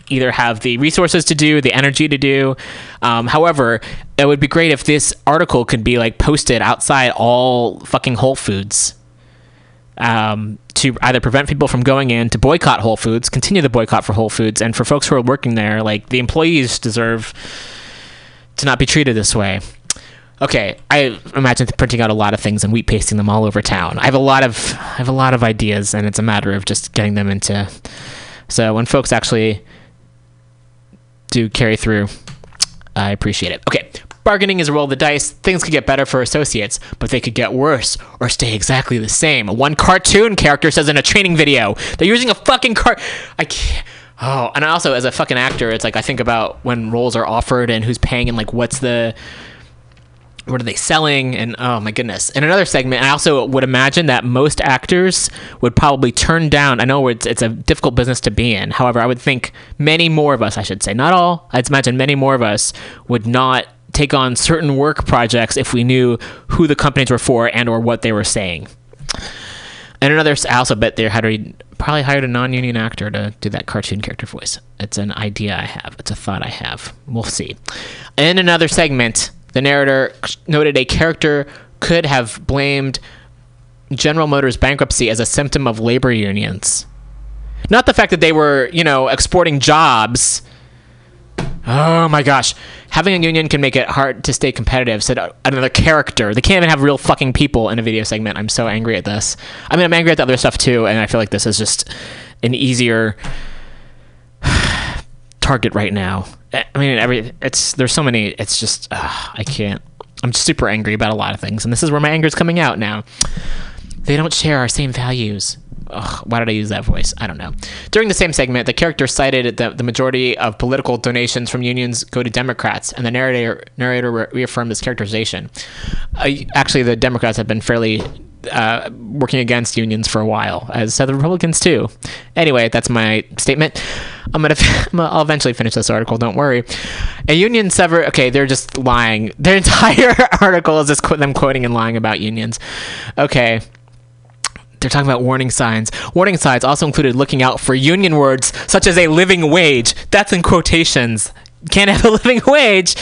Speaker 4: either have the resources to do, the energy to do. Um, however, it would be great if this article could be like posted outside all fucking Whole Foods. Um, to either prevent people from going in to boycott Whole Foods, continue the boycott for Whole Foods, and for folks who are working there, like the employees deserve to not be treated this way. Okay, I imagine printing out a lot of things and wheat pasting them all over town. I have a lot of I have a lot of ideas, and it's a matter of just getting them into. So when folks actually do carry through, I appreciate it. Okay, bargaining is a roll of the dice. Things could get better for associates, but they could get worse or stay exactly the same. One cartoon character says in a training video, they're using a fucking car. I can't. Oh, and also as a fucking actor, it's like I think about when roles are offered and who's paying and like what's the what are they selling? And oh my goodness. In another segment i also would imagine that most actors would probably turn down i know it's, it's a difficult business to be in. However i would think many more of us i should say not all i'd imagine many more of us would not take on certain work projects if we knew who the companies were for and or what they were saying. And another i also bet they hired probably hired a non-union actor to do that cartoon character voice. It's an idea i have. It's a thought i have. We'll see. In another segment the narrator noted a character could have blamed General Motors bankruptcy as a symptom of labor unions. Not the fact that they were, you know, exporting jobs. Oh my gosh. Having a union can make it hard to stay competitive, said another character. They can't even have real fucking people in a video segment. I'm so angry at this. I mean, I'm angry at the other stuff too, and I feel like this is just an easier <sighs> target right now. I mean, every it's there's so many. It's just uh, I can't. I'm super angry about a lot of things, and this is where my anger is coming out now. They don't share our same values. Ugh, why did I use that voice? I don't know. During the same segment, the character cited that the majority of political donations from unions go to Democrats, and the narrator narrator re- reaffirmed this characterization. Uh, actually, the Democrats have been fairly uh, working against unions for a while, as have the Republicans too. Anyway, that's my statement. I'm gonna, <laughs> I'm gonna I'll eventually finish this article. Don't worry. A union sever. Okay, they're just lying. <laughs> Their entire <laughs> article is just qu- them quoting and lying about unions. Okay. They're talking about warning signs. Warning signs also included looking out for union words such as a living wage. That's in quotations. Can't have a living wage.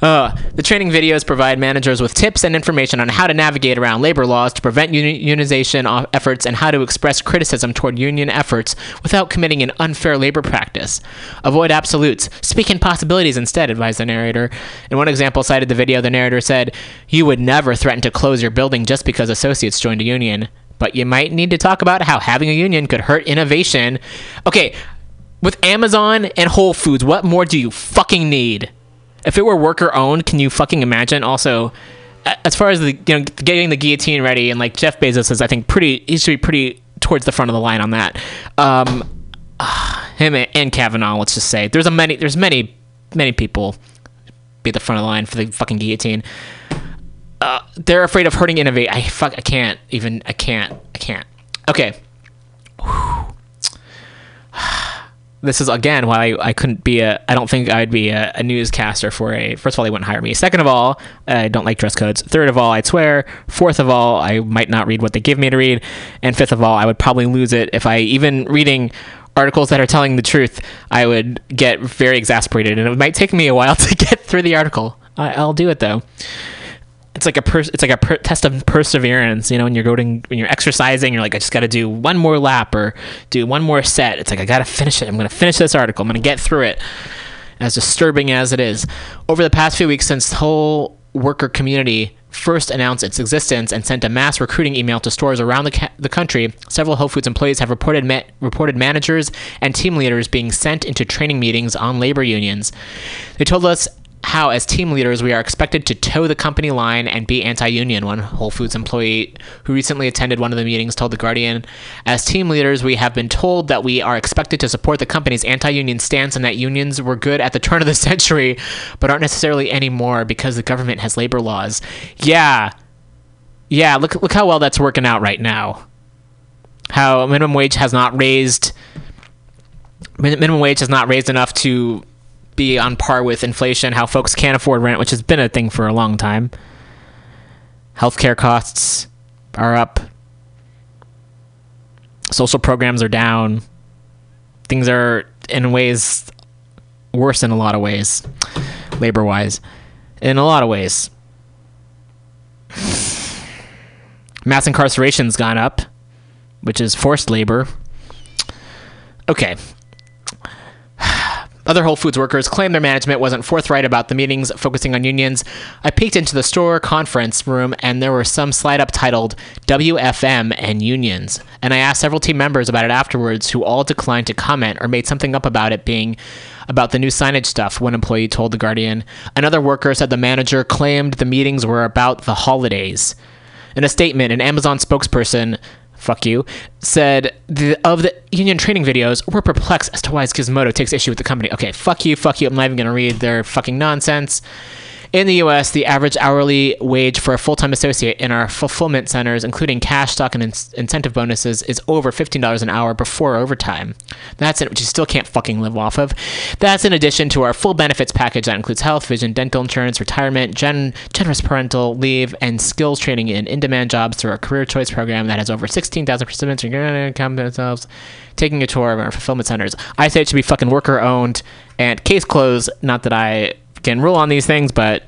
Speaker 4: Uh, the training videos provide managers with tips and information on how to navigate around labor laws to prevent unionization efforts and how to express criticism toward union efforts without committing an unfair labor practice. Avoid absolutes. Speak in possibilities instead, advised the narrator. In one example cited the video, the narrator said, You would never threaten to close your building just because associates joined a union. But you might need to talk about how having a union could hurt innovation. Okay, with Amazon and Whole Foods, what more do you fucking need? If it were worker owned, can you fucking imagine? Also, as far as the you know getting the guillotine ready, and like Jeff Bezos is, I think pretty he should be pretty towards the front of the line on that. Um, <sighs> him and Kavanaugh, let's just say there's a many there's many many people be at the front of the line for the fucking guillotine. Uh, they're afraid of hurting innovate. I fuck. I can't even. I can't. I can't. Okay. This is again why I, I couldn't be a I don't think I'd be a, a newscaster for a first of all they wouldn't hire me. Second of all I don't like dress codes. Third of all I'd swear. Fourth of all I might not read what they give me to read. And fifth of all I would probably lose it. If I even reading articles that are telling the truth I would get very exasperated. And it might take me a while <laughs> to get through the article. I, I'll do it though it's like a pers- it's like a per- test of perseverance you know when you're going when you're exercising you're like i just got to do one more lap or do one more set. It's like i gotta finish it. I'm gonna finish this article. I'm gonna get through it. As disturbing as it is. Over the past few weeks since the whole worker community first announced its existence and sent a mass recruiting email to stores around the, ca- the country several whole foods employees have reported ma- reported managers and team leaders being sent into training meetings on labor unions. They told us how, as team leaders, we are expected to toe the company line and be anti union. One Whole Foods employee who recently attended one of the meetings told The Guardian As team leaders, we have been told that we are expected to support the company's anti union stance and that unions were good at the turn of the <laughs> century, but aren't necessarily anymore because the government has labor laws. Yeah. Yeah, look, look how well that's working out right now. How minimum wage has not raised. Minimum wage has not raised enough to be on par with inflation, how folks can't afford rent, which has been a thing for a long time. Healthcare costs are up. Social programs are down. Things are in ways worse in a lot of ways, labor wise. In a lot of ways. Mass incarceration's gone up, which is forced labor. Okay, other Whole Foods workers claim their management wasn't forthright about the meetings focusing on unions. I peeked into the store conference room and there were some slide up titled WFM and unions. And I asked several team members about it afterwards who all declined to comment or made something up about it being about the new signage stuff, one employee told The Guardian. Another worker said the manager claimed the meetings were about the holidays. In a statement, an Amazon spokesperson fuck you, said the, of the union training videos, we're perplexed as to why Gizmodo takes issue with the company. Okay, fuck you, fuck you. I'm not even going to read their fucking nonsense. In the US, the average hourly wage for a full time associate in our fulfillment centers, including cash, stock, and in- incentive bonuses, is over $15 an hour before overtime. That's it, which you still can't fucking live off of. That's in addition to our full benefits package that includes health, vision, dental insurance, retirement, gen- generous parental leave, and skills training in in demand jobs through our career choice program that has over 16,000 participants come themselves taking a tour of our fulfillment centers. I say it should be fucking worker owned and case closed. Not that I can rule on these things, but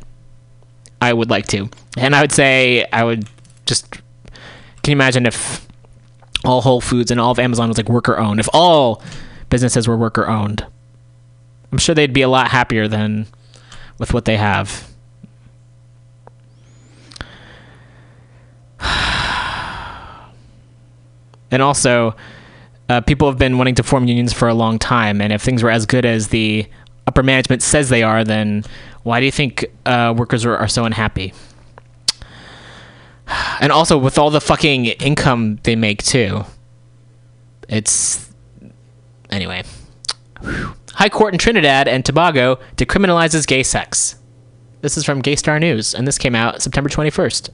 Speaker 4: I would like to. And I would say I would just. Can you imagine if all Whole Foods and all of Amazon was like worker owned? If all businesses were worker owned, I'm sure they'd be a lot happier than with what they have. <sighs> And also, uh, people have been wanting to form unions for a long time, and if things were as good as the upper management says they are, then why do you think uh, workers are, are so unhappy? <sighs> And also, with all the fucking income they make too, it's anyway. Whew. High Court in Trinidad and Tobago decriminalizes gay sex. This is from Gay Star News, and this came out September 21st.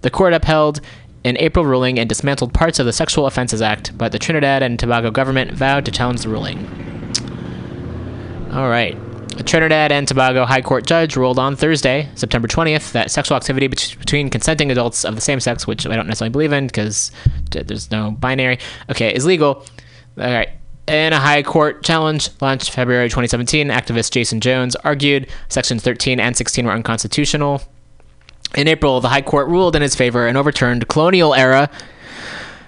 Speaker 4: The court upheld an April ruling and dismantled parts of the Sexual Offences Act, but the Trinidad and Tobago government vowed to challenge the ruling. All right. A Trinidad and Tobago High Court judge ruled on Thursday, September 20th, that sexual activity bet- between consenting adults of the same sex, which I don't necessarily believe in because there's no binary, okay, is legal. All right. In a high court challenge launched February 2017, activist Jason Jones argued sections 13 and 16 were unconstitutional. In April, the high court ruled in his favor and overturned colonial era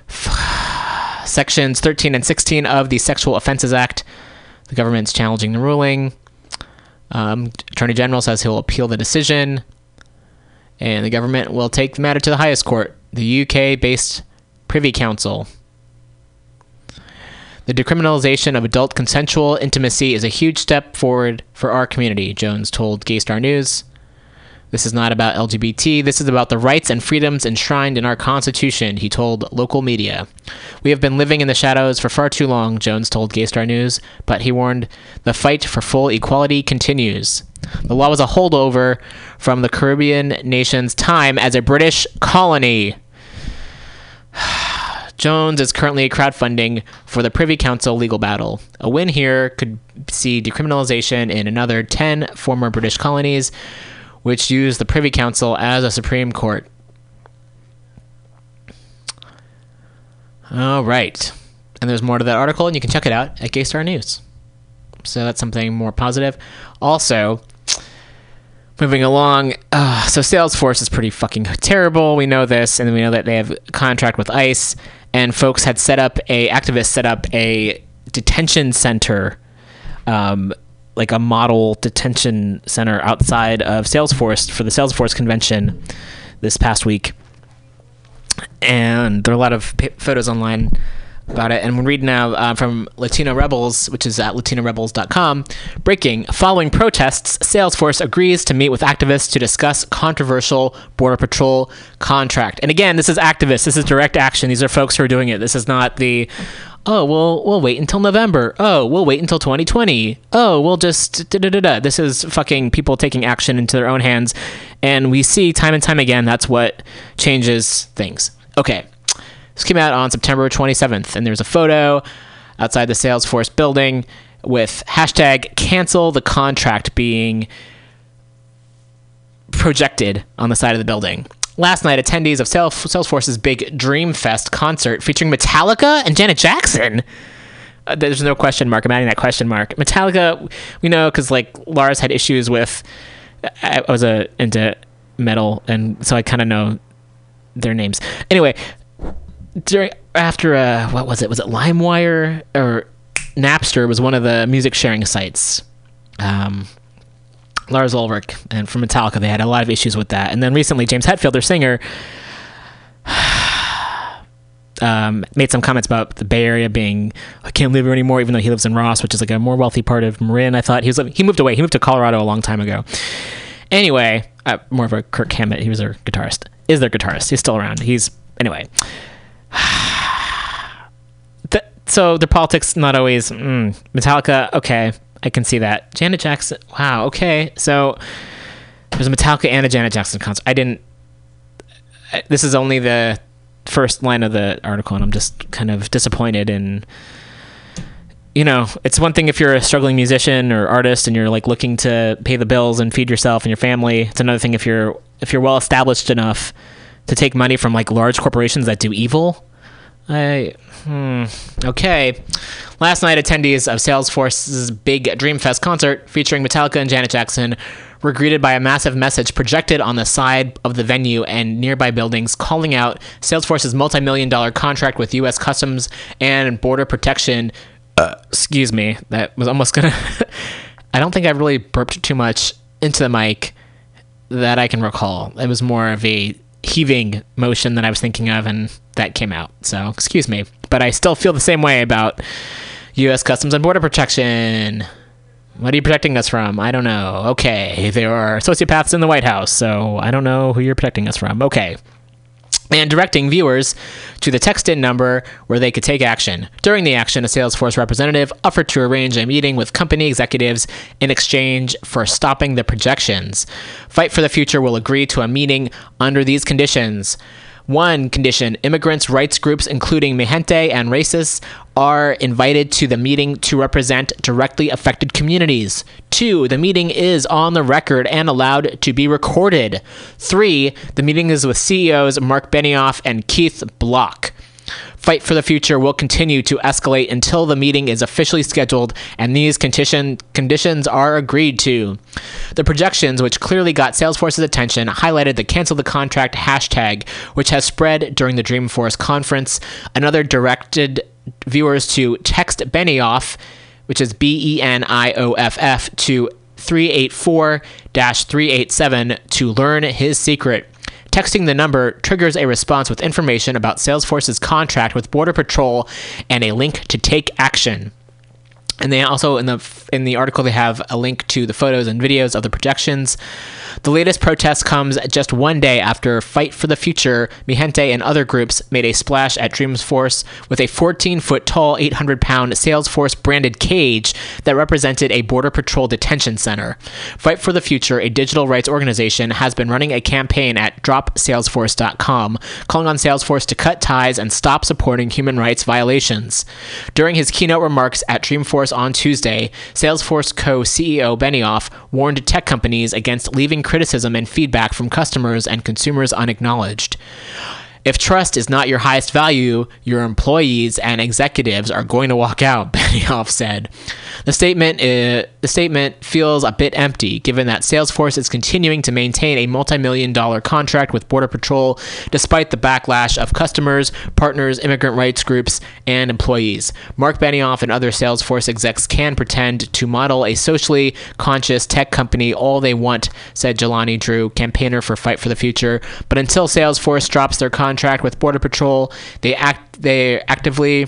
Speaker 4: <sighs> sections 13 and 16 of the Sexual Offences Act. The government's challenging the ruling. Um, Attorney General says he'll appeal the decision, and the government will take the matter to the highest court, the UK-based Privy Council. The decriminalization of adult consensual intimacy is a huge step forward for our community, Jones told Gaystar News. This is not about LGBT. This is about the rights and freedoms enshrined in our Constitution, he told local media. We have been living in the shadows for far too long, Jones told Gaystar News, but he warned the fight for full equality continues. The law was a holdover from the Caribbean nation's time as a British colony. <sighs> Jones is currently crowdfunding for the Privy Council legal battle. A win here could see decriminalization in another 10 former British colonies, which use the Privy Council as a Supreme Court. All right. And there's more to that article, and you can check it out at Gaystar News. So that's something more positive. Also, moving along, uh, so Salesforce is pretty fucking terrible. We know this, and we know that they have a contract with ICE, and folks had set up a activists set up a detention center um, like a model detention center outside of Salesforce for the Salesforce convention this past week. And there are a lot of p- photos online about it. And we're reading now uh, from Latino Rebels, which is at latinorebels.com. Breaking following protests, Salesforce agrees to meet with activists to discuss controversial Border Patrol contract. And again, this is activists. This is direct action. These are folks who are doing it. This is not the oh we'll we'll wait until November. Oh we'll wait until 2020. Oh we'll just da da da da. This is fucking people taking action into their own hands, and we see time and time again that's what changes things. Okay, this came out on September 27th, and there's a photo outside the Salesforce building with hashtag cancel the contract being projected on the side of the building. Last night, attendees of Salesforce's big Dream Fest concert featuring Metallica and Janet Jackson. Uh, there's no question mark. I'm adding that question mark. Metallica, we know because like Lars had issues with. I was a into metal, and so I kind of know their names. Anyway, during after uh, what was it? Was it LimeWire or Napster? Was one of the music sharing sites. Um, Lars Ulrich and from Metallica, they had a lot of issues with that. And then recently, James Hetfield, their singer, <sighs> um, made some comments about the Bay Area being I can't live here anymore, even though he lives in Ross, which is like a more wealthy part of Marin. I thought he was he moved away. He moved to Colorado a long time ago. Anyway, uh, more of a Kirk Hammett. He was their guitarist. Is their guitarist? He's still around. He's anyway. <sighs> so the politics not always mm, Metallica. Okay, I can see that. Janet Jackson. Wow. Okay. So there's a Metallica and a Janet Jackson concert. I didn't. This is only the first line of the article, and I'm just kind of disappointed. And you know, it's one thing if you're a struggling musician or artist and you're like looking to pay the bills and feed yourself and your family. It's another thing if you're if you're well established enough to take money from like large corporations that do evil. I hmm, okay. Last night, attendees of Salesforce's big Dreamfest concert featuring Metallica and Janet Jackson were greeted by a massive message projected on the side of the venue and nearby buildings calling out Salesforce's multi-million dollar contract with U.S. Customs and Border Protection. Uh, excuse me, that was almost gonna. <laughs> I don't think I really burped too much into the mic that I can recall. It was more of a heaving motion that I was thinking of, and that came out. So, excuse me. But I still feel the same way about U.S. Customs and Border Protection. What are you protecting us from? I don't know. Okay, there are sociopaths in the White House, so I don't know who you're protecting us from. Okay. And directing viewers to the text in number where they could take action. During the action, a Salesforce representative offered to arrange a meeting with company executives in exchange for stopping the projections. Fight for the Future will agree to a meeting under these conditions. One condition immigrants' rights groups, including Mijente and RAICES, are invited to the meeting to represent directly affected communities. Two, the meeting is on the record and allowed to be recorded. Three, the meeting is with CEOs Mark Benioff and Keith Block. Fight for the Future will continue to escalate until the meeting is officially scheduled and these condition, conditions are agreed to. The projections, which clearly got Salesforce's attention, highlighted the cancel the contract hashtag, which has spread during the Dreamforce conference. Another directed viewers to text Benioff, which is B E N I O F F, to 384 387 to learn his secret. Texting the number triggers a response with information about Salesforce's contract with Border Patrol and a link to take action. And they also in the in the article they have a link to the photos and videos of the projections. The latest protest comes just one day after Fight for the Future, Mijente, and other groups made a splash at Dreamforce with a 14 foot tall, 800 pound Salesforce branded cage that represented a Border Patrol detention center. Fight for the Future, a digital rights organization, has been running a campaign at dropsalesforce.com, calling on Salesforce to cut ties and stop supporting human rights violations. During his keynote remarks at Dreamforce on Tuesday, Salesforce co CEO Benioff warned tech companies against leaving criticism and feedback from customers and consumers unacknowledged. If trust is not your highest value, your employees and executives are going to walk out, <laughs> Benioff said. The statement uh, the statement feels a bit empty given that Salesforce is continuing to maintain a multi-million dollar contract with Border Patrol despite the backlash of customers, partners, immigrant rights groups, and employees. Mark Benioff and other Salesforce execs can pretend to model a socially conscious tech company all they want, said Jelani Drew, campaigner for Fight for the Future, but until Salesforce drops their contract with Border Patrol, they act they actively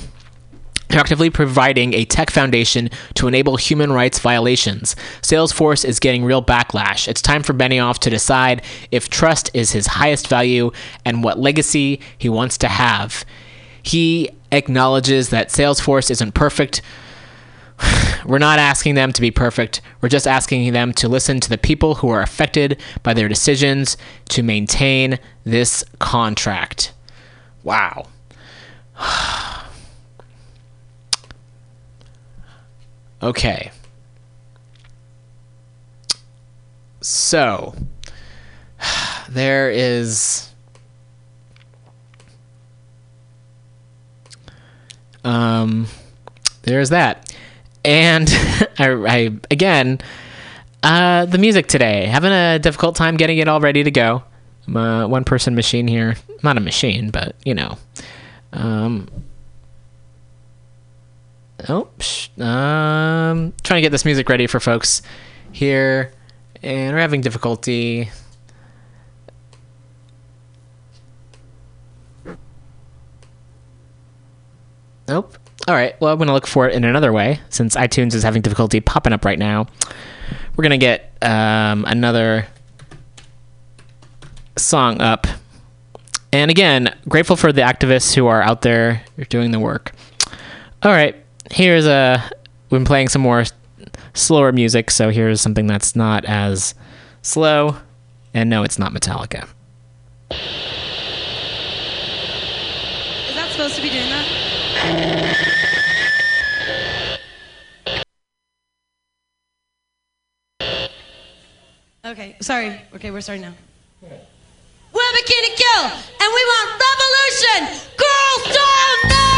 Speaker 4: actively providing a tech foundation to enable human rights violations. Salesforce is getting real backlash. It's time for Benioff to decide if trust is his highest value and what legacy he wants to have. He acknowledges that Salesforce isn't perfect. <sighs> We're not asking them to be perfect. We're just asking them to listen to the people who are affected by their decisions to maintain this contract. Wow. <sighs> Okay. So, <sighs> there is. Um, there's that. And <laughs> I, I again, uh, the music today, having a difficult time getting it all ready to go. I'm a one person machine here. Not a machine, but you know. Um, Oh, um, trying to get this music ready for folks here, and we're having difficulty. Nope. All right. Well, I'm going to look for it in another way since iTunes is having difficulty popping up right now. We're going to get um, another song up. And again, grateful for the activists who are out there doing the work. All right here's a we've been playing some more slower music, so here's something that's not as slow. And no, it's not Metallica.
Speaker 7: Is that supposed to be doing that? Okay, sorry. Okay, we're starting now. We're Bikini Kill, and we want revolution! Girls don't know!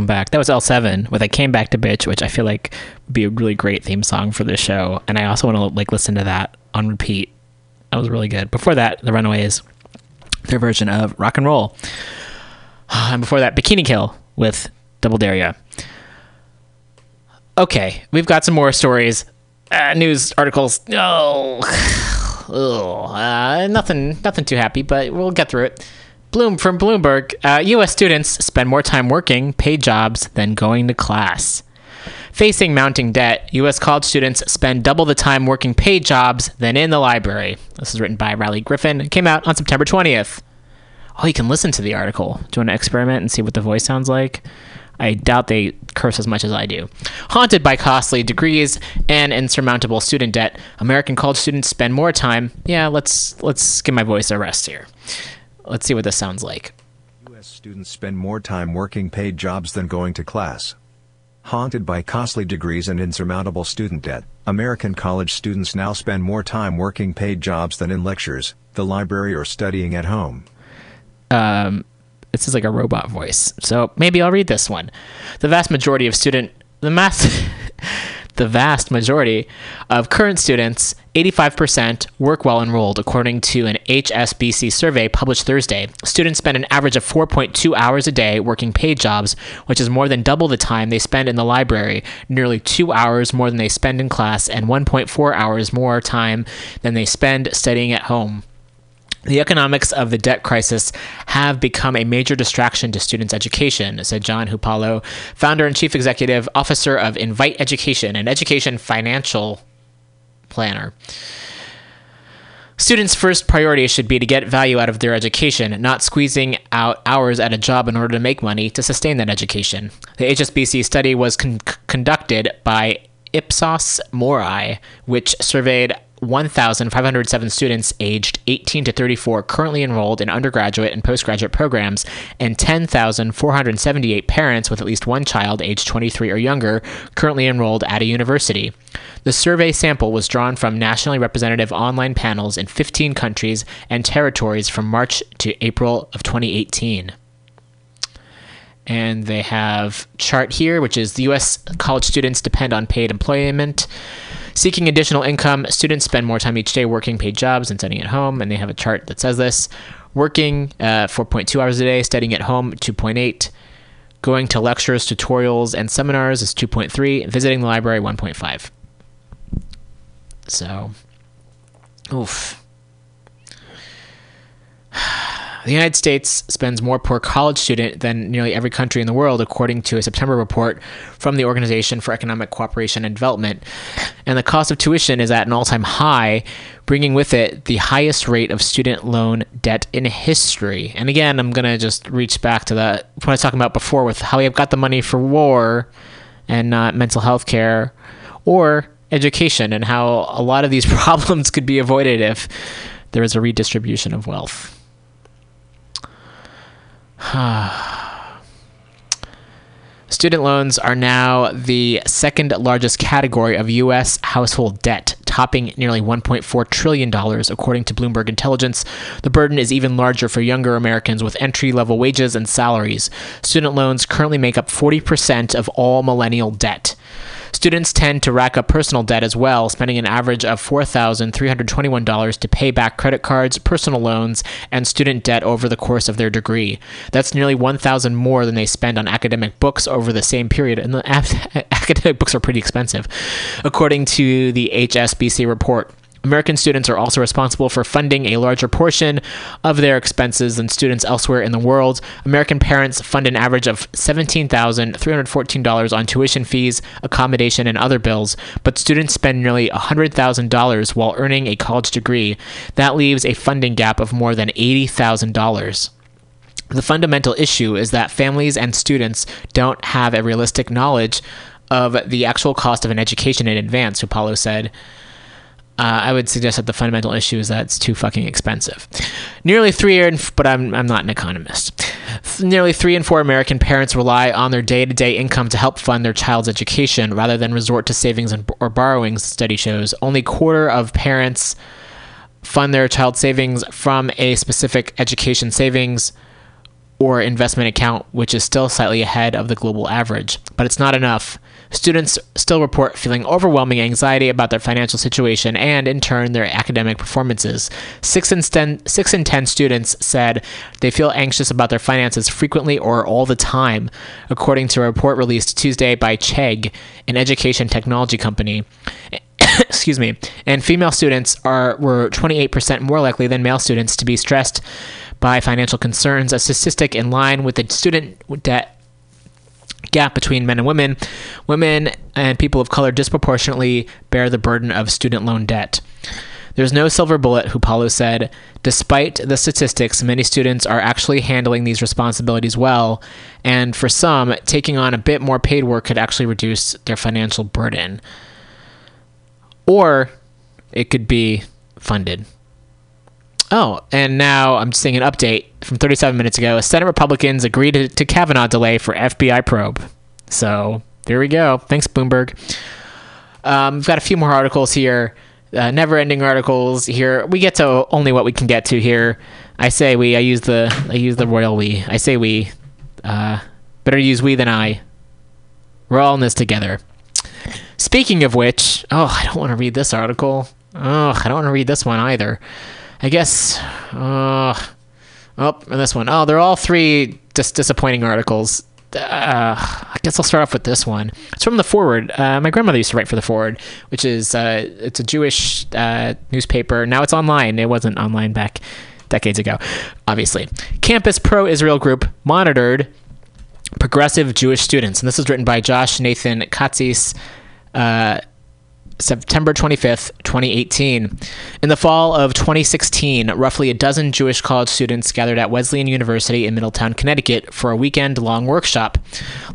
Speaker 4: Welcome back. That was L7 with "I Came Back to Bitch," which I feel like would be a really great theme song for this show, and I also want to like listen to that on repeat. That was really good. Before that, the Runaways, their version of "Rock and Roll," <sighs> and before that, Bikini Kill with "Double Dare Ya. Okay, we've got some more stories, uh, news articles. <sighs> Oh, <sighs> Ugh, uh, nothing, nothing too happy, but we'll get through it. Bloom from Bloomberg: uh, U.S. students spend more time working paid jobs than going to class. Facing mounting debt, U.S. college students spend double the time working paid jobs than in the library. This is written by Riley Griffin. It came out on September 20th. Oh, you can listen to the article. Do you want to experiment and see what the voice sounds like? I doubt they curse as much as I do. Haunted by costly degrees and insurmountable student debt, American college students spend more time. Yeah, let's let's give my voice a rest here. Let's see what this sounds like.
Speaker 8: U.S. students spend more time working paid jobs than going to class. Haunted by costly degrees and insurmountable student debt, American college students now spend more time working paid jobs than in lectures, the library, or studying at home.
Speaker 4: um, this is like a robot voice. So maybe I'll read this one. The vast majority of student the mass <laughs> the vast majority of current students, 85%, work while enrolled, according to an HSBC survey published Thursday. Students spend an average of 4.2 hours a day working paid jobs, which is more than double the time they spend in the library, nearly two hours more than they spend in class, and 1.4 hours more time than they spend studying at home. The economics of the debt crisis have become a major distraction to students' education, said John Hupalo, founder and chief executive officer of Invite Education, an education financial planner. Students' first priority should be to get value out of their education, not squeezing out hours at a job in order to make money to sustain that education. The HSBC study was con- conducted by Ipsos Mori, which surveyed 1,507 students aged 18 to 34 currently enrolled in undergraduate and postgraduate programs, and 10,478 parents with at least one child aged 23 or younger currently enrolled at a university. The survey sample was drawn from nationally representative online panels in 15 countries and territories from March to April of 2018 and they have chart here which is the US college students depend on paid employment. Seeking additional income students spend more time each day working paid jobs and studying at home. And they have a chart that says this. Working uh, 4.2 hours a day studying at home 2.8 going to lectures tutorials and seminars is 2.3 visiting the library 1.5 so oof <sighs> <sighs> the United States spends more per college student than nearly every country in the world, according to a September report from the Organization for Economic Cooperation and Development. And the cost of tuition is at an all time high, bringing with it the highest rate of student loan debt in history. And again, I'm going to just reach back to that what I was talking about before with how we have got the money for war and not mental health care or education, and how a lot of these <laughs> problems could be avoided if there is a redistribution of wealth. <sighs> Student loans are now the second largest category of U.S. household debt, topping nearly $1.4 trillion, according to Bloomberg Intelligence. The burden is even larger for younger Americans with entry level wages and salaries. Student loans currently make up 40% of all millennial debt. Students tend to rack up personal debt as well, spending an average of $4,321 to pay back credit cards, personal loans, and student debt over the course of their degree. That's nearly 1,000 more than they spend on academic books over the same period, and the <laughs> academic books are pretty expensive, according to the HSBC report. American students are also responsible for funding a larger portion of their expenses than students elsewhere in the world. American parents fund an average of $17,314 on tuition fees, accommodation, and other bills, but students spend nearly $100,000 while earning a college degree. That leaves a funding gap of more than $80,000. The fundamental issue is that families and students don't have a realistic knowledge of the actual cost of an education in advance, Hupalo said. Uh, I would suggest that the fundamental issue is that it's too fucking expensive. Nearly three, and but I'm I'm not an economist. Nearly three in four American parents rely on their day-to-day income to help fund their child's education, rather than resort to savings and, or borrowings. Study shows only quarter of parents fund their child savings from a specific education savings or investment account, which is still slightly ahead of the global average. But it's not enough. Students still report feeling overwhelming anxiety about their financial situation and, in turn, their academic performances. Six in, ten, six in 10 students said they feel anxious about their finances frequently or all the time, according to a report released Tuesday by Chegg, an education technology company. <coughs> Excuse me. And female students are were 28% more likely than male students to be stressed by financial concerns, a statistic in line with the student debt gap between men and women. Women and people of color disproportionately bear the burden of student loan debt. There's no silver bullet, Hupalo said. Despite the statistics, many students are actually handling these responsibilities well, and for some, taking on a bit more paid work could actually reduce their financial burden. Or it could be funded. Oh, and now I'm seeing an update from 37 minutes ago. Senate Republicans agreed to, to Kavanaugh delay for FBI probe. So there we go. Thanks, Bloomberg. Um, we've got a few more articles here. Uh, never-ending articles here. We get to only what we can get to here. I say we. I use the. I use the royal we. I say we. Uh, better use we than I. We're all in this together. Speaking of which, oh, I don't want to read this article. Oh, I don't want to read this one either. I guess. Uh, oh, and this one. Oh, they're all three just disappointing articles. Uh, I guess I'll start off with this one. It's from the Forward. Uh, my grandmother used to write for the Forward, which is uh, it's a Jewish uh, newspaper. Now it's online. It wasn't online back decades ago, obviously. Campus pro-Israel group monitored progressive Jewish students, and this was written by Josh Nathan Kazis. September 25th, 2018. In the fall of 2016, roughly a dozen Jewish college students gathered at Wesleyan University in Middletown, Connecticut for a weekend long workshop.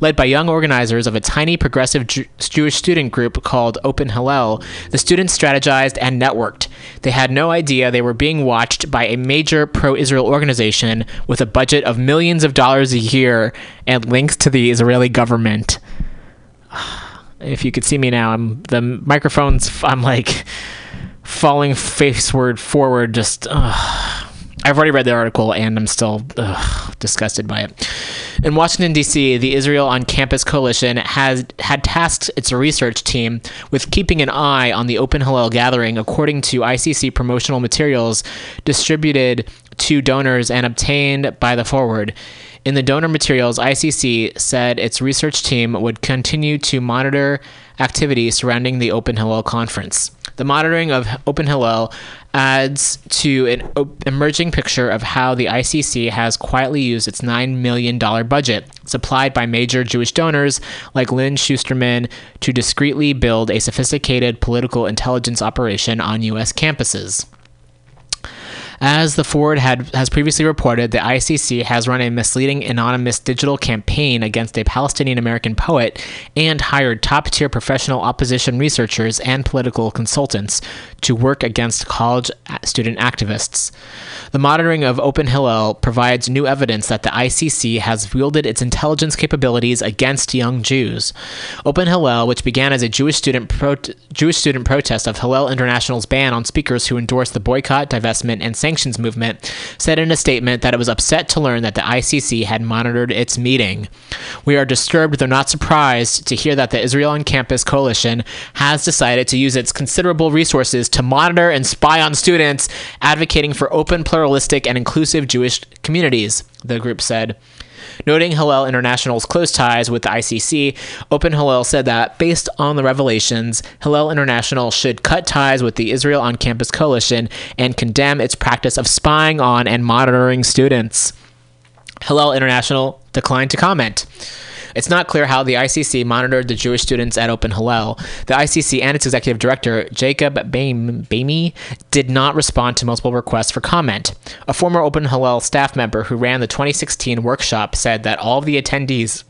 Speaker 4: Led by young organizers of a tiny progressive Ju- Jewish student group called Open Hillel, the students strategized and networked. They had no idea they were being watched by a major pro Israel organization with a budget of millions of dollars a year and links to the Israeli government <sighs> if you could see me now, I'm the microphone's. I'm like falling faceward forward. Just. I've already read the article and I'm still disgusted by it. In Washington D.C., the Israel on Campus Coalition has had tasked its research team with keeping an eye on the Open Hillel gathering, according to ICC promotional materials distributed to donors and obtained by the Forward. In the donor materials, ICC said its research team would continue to monitor activity surrounding the Open Hillel conference. The monitoring of Open Hillel adds to an o- emerging picture of how the ICC has quietly used its $9 million budget, supplied by major Jewish donors like Lynn Schusterman, to discreetly build a sophisticated political intelligence operation on U.S. campuses. As the Ford had has previously reported, the ICC has run a misleading anonymous digital campaign against a Palestinian American poet and hired top-tier professional opposition researchers and political consultants to work against college student activists. The monitoring of Open Hillel provides new evidence that the ICC has wielded its intelligence capabilities against young Jews. Open Hillel, which began as a Jewish student pro- Jewish student protest of Hillel International's ban on speakers who endorsed the boycott, divestment, and sanctions sanctions movement, said in a statement that it was upset to learn that the ICC had monitored its meeting. We are disturbed, though not surprised, to hear that the Israel on Campus Coalition has decided to use its considerable resources to monitor and spy on students, advocating for open, pluralistic, and inclusive Jewish communities, the group said. Noting Hillel International's close ties with the ICC, Open Hillel said that, based on the revelations, Hillel International should cut ties with the Israel on Campus Coalition and condemn its practice of spying on and monitoring students. Hillel International declined to comment. It's not clear how the ICC monitored the Jewish students at Open Hillel. The ICC and its executive director, Jacob Baime, did not respond to multiple requests for comment. A former Open Hillel staff member who ran the 2016 workshop said that all of the attendees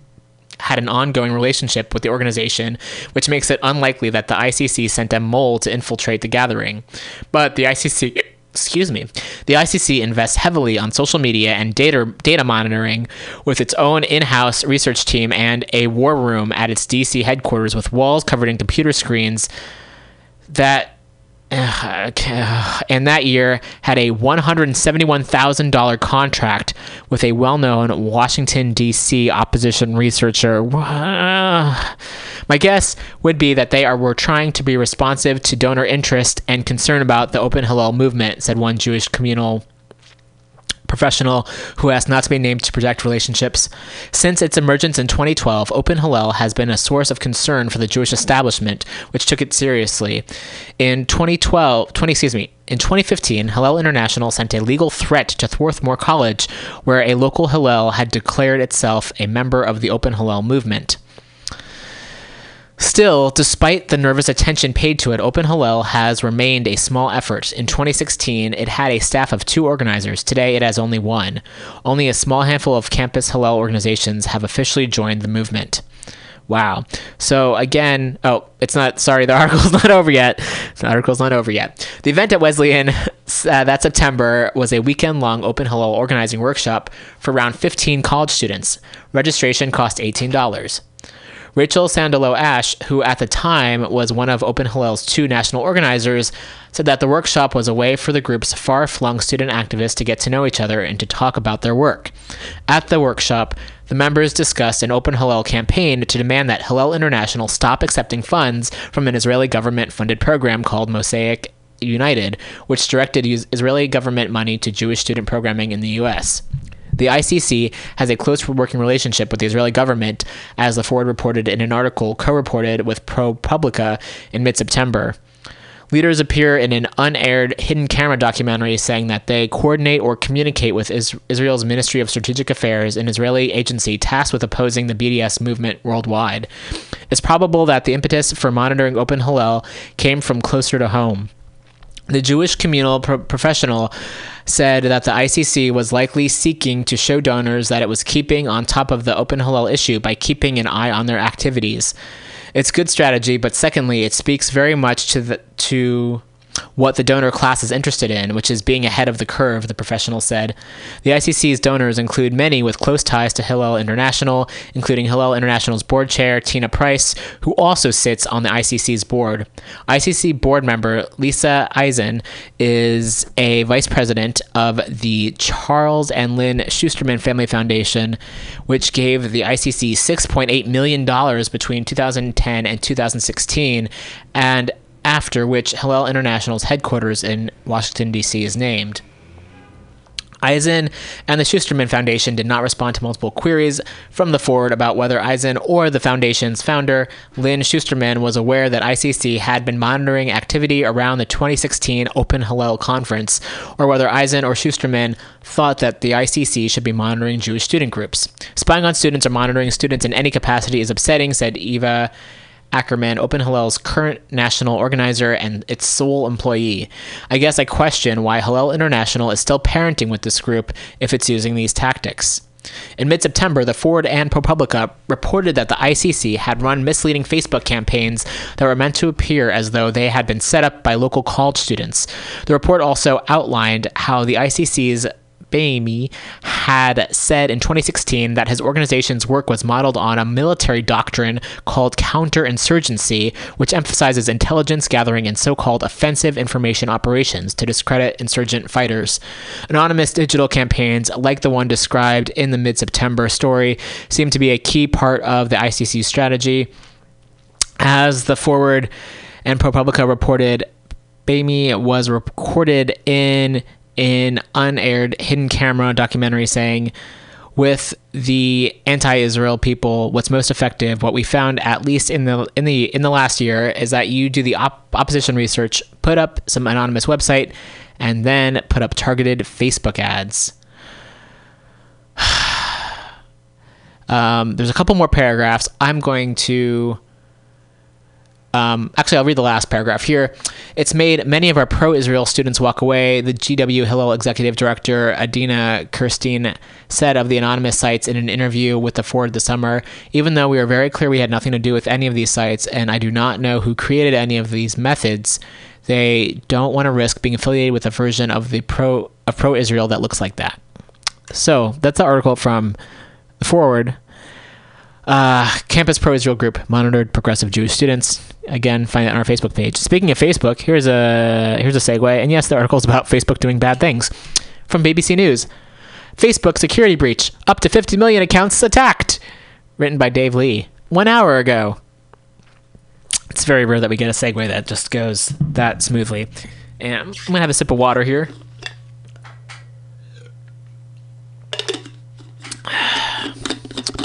Speaker 4: had an ongoing relationship with the organization, which makes it unlikely that the ICC sent a mole to infiltrate the gathering. But the ICC excuse me, the ICC invests heavily on social media and data data monitoring with its own in-house research team and a war room at its DC headquarters with walls covered in computer screens that and that year had a $171,000 contract with a well-known Washington D.C. opposition researcher. My guess would be that they are were trying to be responsive to donor interest and concern about the Open Hillel movement, said one Jewish communal professional who asked not to be named to protect relationships. Since its emergence in 2012, Open Hillel has been a source of concern for the Jewish establishment, which took it seriously. In 2012, 20 excuse me, in 2015, Hillel International sent a legal threat to Swarthmore College, where a local Hillel had declared itself a member of the Open Hillel movement. Still, despite the nervous attention paid to it, Open Hillel has remained a small effort. In 2016, it had a staff of two organizers. Today, it has only one. Only a small handful of campus Hillel organizations have officially joined the movement. Wow. So again, oh, it's not. Sorry, the <laughs> article's not over yet. The article's not over yet. The event at Wesleyan <laughs> uh, that September was a weekend-long Open Hillel organizing workshop for around 15 college students. Registration cost $18. Rachel Sandalow Ash, who at the time was one of Open Hillel's two national organizers, said that the workshop was a way for the group's far flung student activists to get to know each other and to talk about their work. At the workshop, the members discussed an Open Hillel campaign to demand that Hillel International stop accepting funds from an Israeli government funded program called Mosaic United, which directed Israeli government money to Jewish student programming in the U.S. The ICC has a close working relationship with the Israeli government, as the Ford reported in an article co reported with ProPublica in mid September. Leaders appear in an unaired hidden camera documentary saying that they coordinate or communicate with Israel's Ministry of Strategic Affairs, an Israeli agency tasked with opposing the BDS movement worldwide. It's probable that the impetus for monitoring Open Hillel came from closer to home. The Jewish communal pro- professional said that the ICC was likely seeking to show donors that it was keeping on top of the Open Hillel issue by keeping an eye on their activities. It's good strategy, but secondly, it speaks very much to the to what the donor class is interested in, which is being ahead of the curve, the professional said. The ICC's donors include many with close ties to Hillel International, including Hillel International's board chair, Tina Price, who also sits on the ICC's board. ICC board member Lisa Eisen is a vice president of the Charles and Lynn Schusterman Family Foundation, which gave the ICC $6.8 million between 2010 and 2016, and after which Hillel International's headquarters in Washington, D.C. is named. Eisen and the Schusterman Foundation did not respond to multiple queries from the Ford about whether Eisen or the foundation's founder, Lynn Schusterman, was aware that ICC had been monitoring activity around the 2016 Open Hillel conference, or whether Eisen or Schusterman thought that the ICC should be monitoring Jewish student groups. Spying on students or monitoring students in any capacity is upsetting, said Eva Ackerman, Open Hillel's current national organizer and its sole employee. I guess I question why Hillel International is still parenting with this group if it's using these tactics. In mid September, the Ford and ProPublica reported that the ICC had run misleading Facebook campaigns that were meant to appear as though they had been set up by local college students. The report also outlined how the ICC's Baime had said in 2016 that his organization's work was modeled on a military doctrine called counterinsurgency, which emphasizes intelligence gathering and so called offensive information operations to discredit insurgent fighters. Anonymous digital campaigns, like the one described in the mid September story, seem to be a key part of the ICC's strategy. As the Forward and ProPublica reported, Baime was recorded in an unaired hidden camera documentary saying, with the anti-Israel people, what's most effective, what we found at least in the in the in the last year, is that you do the op- opposition research, put up some anonymous website, and then put up targeted Facebook ads. <sighs> Um, there's a couple more paragraphs. I'm going to. Um, actually, I'll read the last paragraph here. It's made many of our pro Israel students walk away. The GW Hillel executive director, Adina Kirstein, said of the anonymous sites in an interview with the Ford this summer even though we were very clear we had nothing to do with any of these sites, and I do not know who created any of these methods, they don't want to risk being affiliated with a version of the pro of pro Israel that looks like that. So that's the article from the Forward. Uh, Campus Pro Israel Group monitored progressive Jewish students. Again, find that on our Facebook page. Speaking of Facebook, here's a here's a segue. And yes, the article's about Facebook doing bad things. From BBC News, Facebook security breach: up to 50 million accounts attacked. Written by Dave Lee one hour ago. It's very rare that we get a segue that just goes that smoothly. And I'm gonna have a sip of water here. <sighs>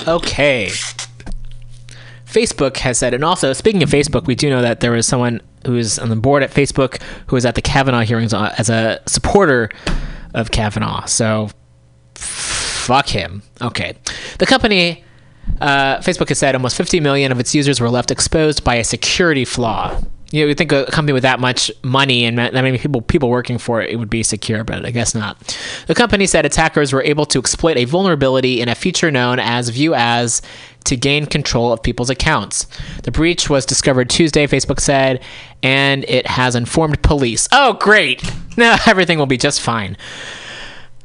Speaker 4: Okay. Facebook has said, and also speaking of Facebook, we do know that there was someone who was on the board at Facebook who was at the Kavanaugh hearings as a supporter of Kavanaugh. So fuck him. Okay. The company, uh, Facebook has said almost 50 million of its users were left exposed by a security flaw. You know, you think a company with that much money and that many people people working for it, it would be secure, but I guess not. The company said attackers were able to exploit a vulnerability in a feature known as View As to gain control of people's accounts. The breach was discovered Tuesday, Facebook said, and it has informed police. Oh, great! <laughs> Now everything will be just fine.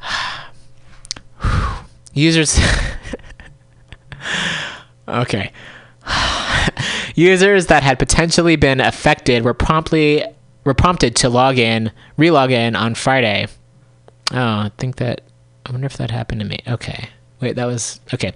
Speaker 4: <sighs> Users. <laughs> okay. <sighs> Users that had potentially been affected were promptly were prompted to log in, relog in on Friday. Oh, I think that I wonder if that happened to me. Okay. Wait, that was okay.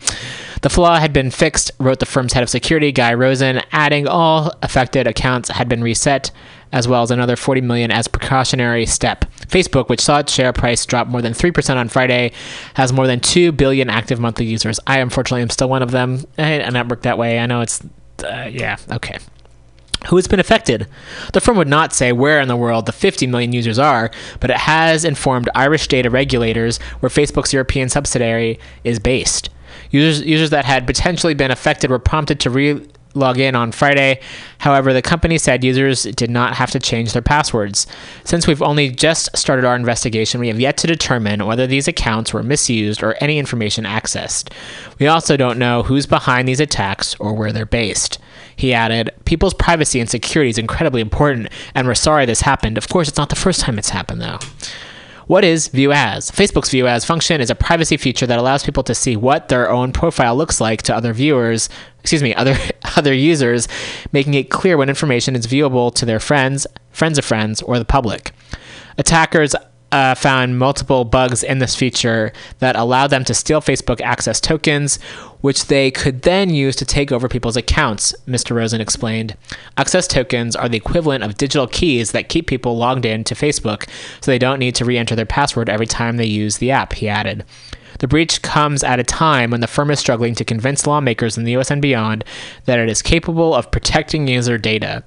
Speaker 4: The flaw had been fixed, wrote the firm's head of security, Guy Rosen, adding all affected accounts had been reset, as well as another 40 million as precautionary step. Facebook, which saw its share price drop more than 3% on Friday, has more than 2 billion active monthly users. I unfortunately am still one of them. I not work that way. I know it's uh, yeah, okay. Who has been affected? The firm would not say where in the world the 50 million users are, but it has informed Irish data regulators where Facebook's European subsidiary is based. Users, users that had potentially been affected were prompted to re log in on Friday. However, the company said users did not have to change their passwords. Since we've only just started our investigation, we have yet to determine whether these accounts were misused or any information accessed. We also don't know who's behind these attacks or where they're based. He added, People's privacy and security is incredibly important, and we're sorry this happened. Of course, it's not the first time it's happened, though. What is View As? Facebook's View As function is a privacy feature that allows people to see what their own profile looks like to other viewers, excuse me, other <laughs> other users, making it clear when information is viewable to their friends, friends of friends, or the public. Attackers uh, found multiple bugs in this feature that allowed them to steal Facebook access tokens, which they could then use to take over people's accounts, Mr. Rosen explained. Access tokens are the equivalent of digital keys that keep people logged in to Facebook so they don't need to re enter their password every time they use the app, he added. The breach comes at a time when the firm is struggling to convince lawmakers in the US and beyond that it is capable of protecting user data.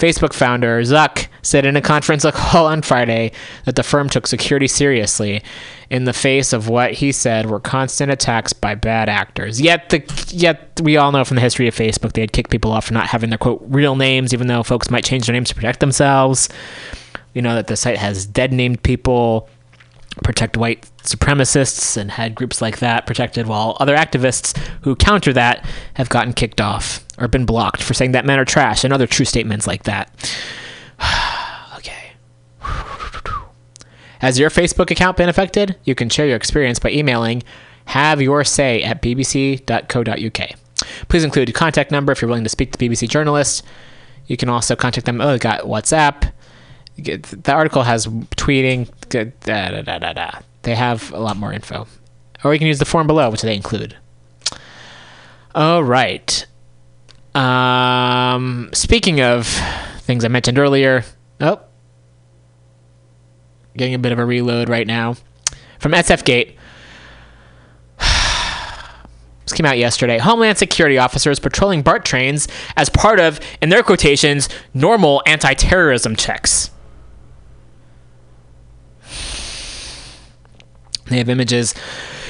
Speaker 4: Facebook founder Zuck said in a conference <laughs> call on Friday that the firm took security seriously in the face of what he said were constant attacks by bad actors. Yet the yet we all know from the history of Facebook they had kicked people off for not having their quote real names even though folks might change their names to protect themselves. We know that the site has dead named people protect white supremacists and had groups like that protected while other activists who counter that have gotten kicked off or been blocked for saying that men are trash and other true statements like that. <sighs> okay. <sighs> Has your Facebook account been affected? You can share your experience by emailing have your say at bbc.co.uk. Please include your contact number if you're willing to speak to BBC journalists. You can also contact them. Oh, they got WhatsApp. The article has tweeting. Da, da, da, da, da. They have a lot more info. Or you can use the form below, which they include. All right. Um, speaking of things I mentioned earlier, oh, getting a bit of a reload right now from SF Gate. <sighs> This came out yesterday. Homeland Security officers patrolling BART trains as part of, in their quotations, normal anti terrorism checks. They have images.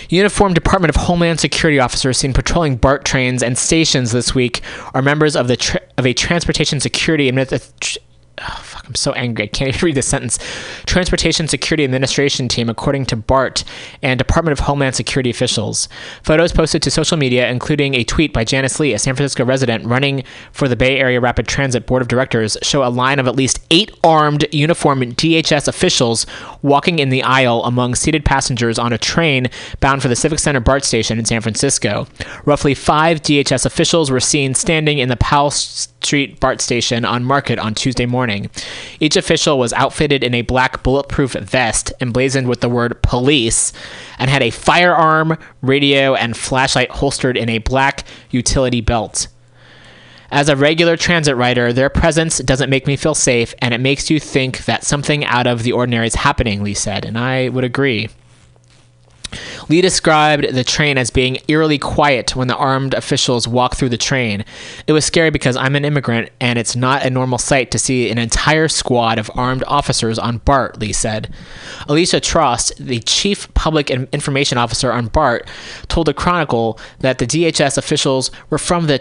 Speaker 4: Uniformed Department of Homeland Security officers seen patrolling BART trains and stations this week are members of the tra- of a transportation security admi- oh, fuck, I'm so angry. I can't even read this sentence. Transportation Security Administration team, according to BART and Department of Homeland Security officials. Photos posted to social media, including a tweet by Janice Li, a San Francisco resident running for the Bay Area Rapid Transit Board of Directors, show a line of at least eight armed, uniformed DHS officials walking in the aisle among seated passengers on a train bound for the Civic Center BART station in San Francisco. Roughly five DHS officials were seen standing in the Powell Street BART station on Market on Tuesday morning. Each official was outfitted in a black bulletproof vest emblazoned with the word police and had a firearm, radio, and flashlight holstered in a black utility belt. As a regular transit rider, their presence doesn't make me feel safe, and it makes you think that something out of the ordinary is happening, Li said, and I would agree. Li described the train as being eerily quiet when the armed officials walked through the train. It was scary because I'm an immigrant and it's not a normal sight to see an entire squad of armed officers on BART, Li said. Alicia Trost, the chief public information officer on BART, told the Chronicle that the DHS officials were from the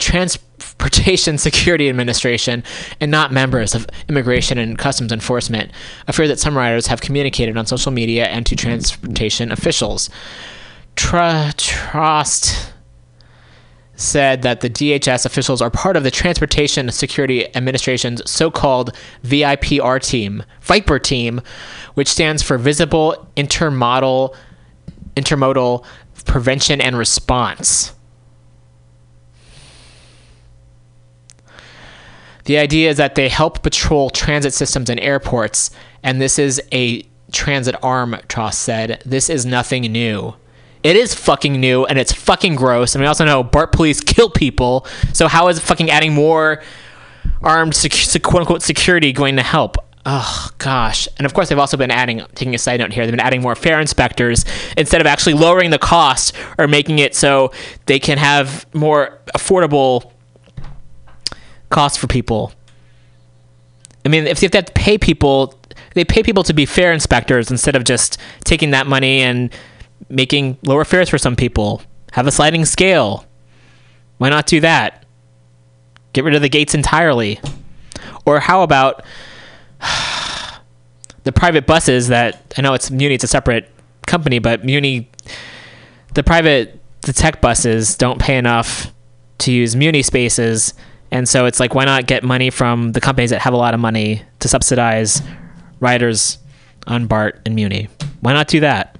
Speaker 4: Transportation <laughs> Security Administration and not members of Immigration and Customs Enforcement, a fear that some riders have communicated on social media and to transportation officials. Tr- Trost said that the DHS officials are part of the Transportation Security Administration's so-called VIPR team, Viper team, which stands for Visible Intermodal Intermodal Prevention and Response. The idea is that they help patrol transit systems and airports, and this is a transit arm, Trost said. This is nothing new. It is fucking new and it's fucking gross. And we also know BART police <laughs> kill people. So how is fucking adding more armed sec- quote unquote security going to help? Oh gosh. And of course they've also been adding taking a side note here, they've been adding more fare inspectors instead of actually lowering the cost or making it so they can have more affordable costs for people. I mean, if they have to pay people, they pay people to be fare inspectors instead of just taking that money and making lower fares for some people. Have a sliding scale. Why not do that? Get rid of the gates entirely. Or how about <sighs> the private buses that I know it's Muni, it's a separate company, but Muni, the private, the tech buses don't pay enough to use Muni spaces. And so it's like, why not get money from the companies that have a lot of money to subsidize riders on BART and Muni? Why not do that?